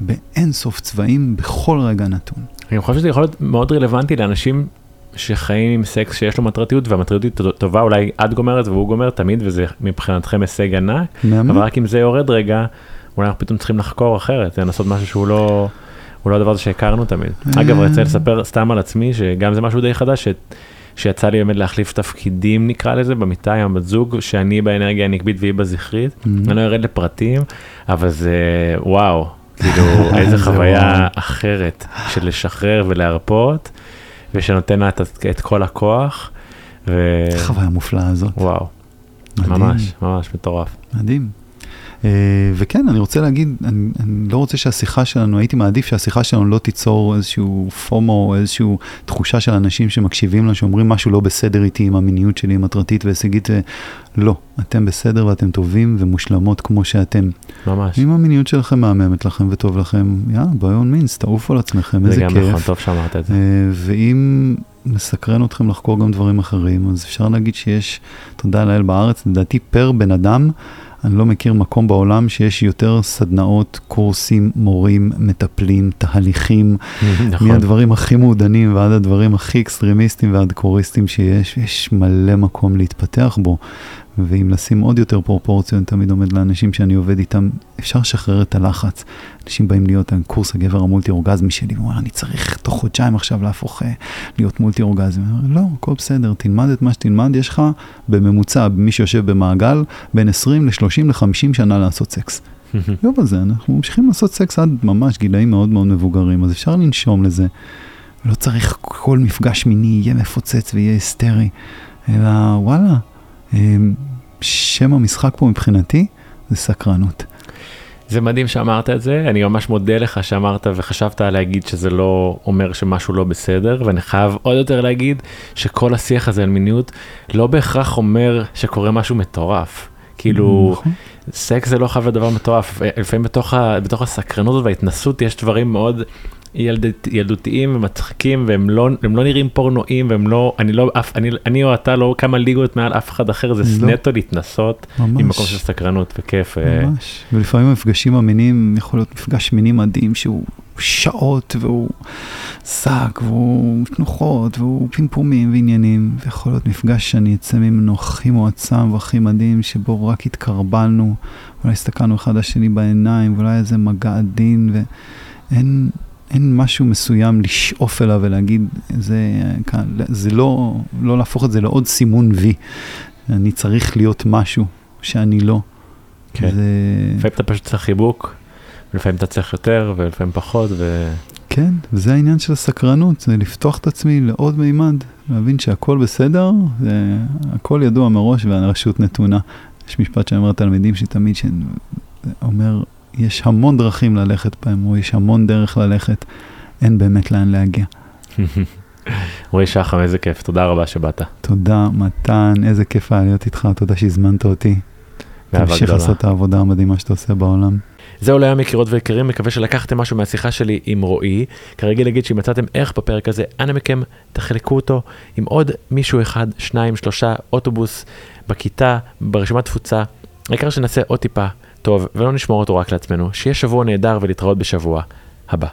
באין סוף צבעים בכל רגע נתון. אני חושב שזה יכול להיות מאוד רלוונטי לאנשים שחיים עם סקס שיש לו מטרתיות והמטרתיות טובה אולי את גומרת והוא גומר תמיד וזה מבחינתכם הישג ענק, אבל רק אם זה יורד רגע אולי אנחנו פתאום צריכים לחקור אחרת, לנסות משהו שהוא לא, הוא לא הדבר הזה שהכרנו תמיד. אגב, רציתי לספר סתם על עצמי שגם זה משהו די חדש. שיצא לי באמת להחליף תפקידים נקרא לזה במיטה עם הבת זוג שאני באנרגיה הנקבית והיא בזכרית. Mm-hmm. אני לא ארד לפרטים אבל זה וואו כאילו איזה חוויה אחרת של לשחרר ולהרפות ושנותן לה את, את כל הכוח. ו... חוויה מופלאה הזאת. וואו. מדהים. ממש ממש מטורף. מדהים. אה, וכן, אני רוצה להגיד, אני, אני לא רוצה שהשיחה שלנו, הייתי מעדיף שהשיחה שלנו לא תיצור איזשהו פומו או איזושהי תחושה של אנשים שמקשיבים לנו, שאומרים משהו לא בסדר איתי עם המיניות שלי, עם מטרתית והישגית, לא, אתם בסדר ואתם טובים ומושלמות כמו שאתם. ממש. אם המיניות שלכם מהממת לכם וטוב לכם, יאללה, by all means, תעופו על עצמכם, איזה כיף. זה גם נכון, טוב שאמרת את זה. אה, ואם מסקרן אתכם לחקור גם דברים אחרים, אז אפשר להגיד שיש, תודה לאל בארץ, לדעתי פר בן אדם, אני לא מכיר מקום בעולם שיש יותר סדנאות, קורסים, מורים, מטפלים, תהליכים, נכון. מהדברים הכי מעודנים ועד הדברים הכי אקסטרימיסטיים וההארדקוריסטיים שיש, יש מלא מקום להתפתח בו. ואם לשים עוד יותר פרופורציות, אני תמיד עומד לאנשים שאני עובד איתם, אפשר לשחרר את הלחץ. אנשים באים להיות על קורס הגבר המולטי אורגזמי שלי, ואומר, אני צריך תוך חודשיים עכשיו להפוך אה, להיות מולטי אורגזמי. לא, הכל בסדר, תלמד את מה שתלמד, יש לך בממוצע, מי שיושב במעגל, בין 20 ל-30 ל-50 שנה לעשות סקס. לא בזה, אנחנו ממשיכים לעשות סקס עד ממש גילאים מאוד מאוד מבוגרים, אז אפשר לנשום לזה. לא צריך כל מפגש מיני יהיה מפוצץ ויהיה היסטרי, אלא וואלה, שם המשחק פה מבחינתי זה סקרנות. זה מדהים שאמרת את זה, אני ממש מודה לך שאמרת וחשבת להגיד שזה לא אומר שמשהו לא בסדר, ואני חייב עוד יותר להגיד שכל השיח הזה על מיניות לא בהכרח אומר שקורה משהו מטורף. כאילו, נכון. סקס זה לא חייב להיות דבר מטורף, לפעמים בתוך, ה, בתוך הסקרנות וההתנסות יש דברים מאוד ילד, ילדותיים ומצחיקים והם לא, לא נראים פורנואים והם לא, אני לא, אף, אני, אני או אתה לא כמה ליגות מעל אף אחד אחר, זה לא. נטו להתנסות ממש. עם מקום של סקרנות וכיף. אה. ממש, ולפעמים המפגשים המיניים יכול להיות מפגש מיני מדהים שהוא שעות והוא שק והוא תנוחות והוא פמפומים ועניינים, ויכול להיות מפגש שאני אצא ממנו הכי מועצם והכי מדהים, שבו רק התקרבלנו, אולי הסתכלנו אחד לשני בעיניים ואולי איזה מגע עדין ואין... אין משהו מסוים לשאוף אליו ולהגיד, זה, זה לא, לא להפוך את זה לעוד סימון וי. אני צריך להיות משהו שאני לא. כן. זה... לפעמים אתה פשוט צריך חיבוק, ולפעמים אתה צריך יותר, ולפעמים פחות, ו... כן, וזה העניין של הסקרנות, זה לפתוח את עצמי לעוד מימד, להבין שהכל בסדר, זה, הכל ידוע מראש והרשות נתונה. יש משפט שאני אומר לתלמידים שתמיד שאומר, יש המון דרכים ללכת בהם, או יש המון דרך ללכת, אין באמת לאן להגיע. רועי שחם, איזה כיף, תודה רבה שבאת. תודה, מתן, איזה כיף היה להיות איתך, תודה שהזמנת אותי. תמשיך לעשות את העבודה המדהימה שאתה עושה בעולם. זהו להיום יקירות ויקרים, מקווה שלקחתם משהו מהשיחה שלי עם רועי. כרגיל להגיד שאם מצאתם ערך בפרק הזה, אנא מכם תחלקו אותו עם עוד מישהו אחד, שניים, שלושה, אוטובוס, בכיתה, ברשימת תפוצה. העיקר שנעשה עוד טיפה טוב ולא נשמור אותו רק לעצמנו, שיהיה שבוע נהדר ולהתראות בשבוע הבא.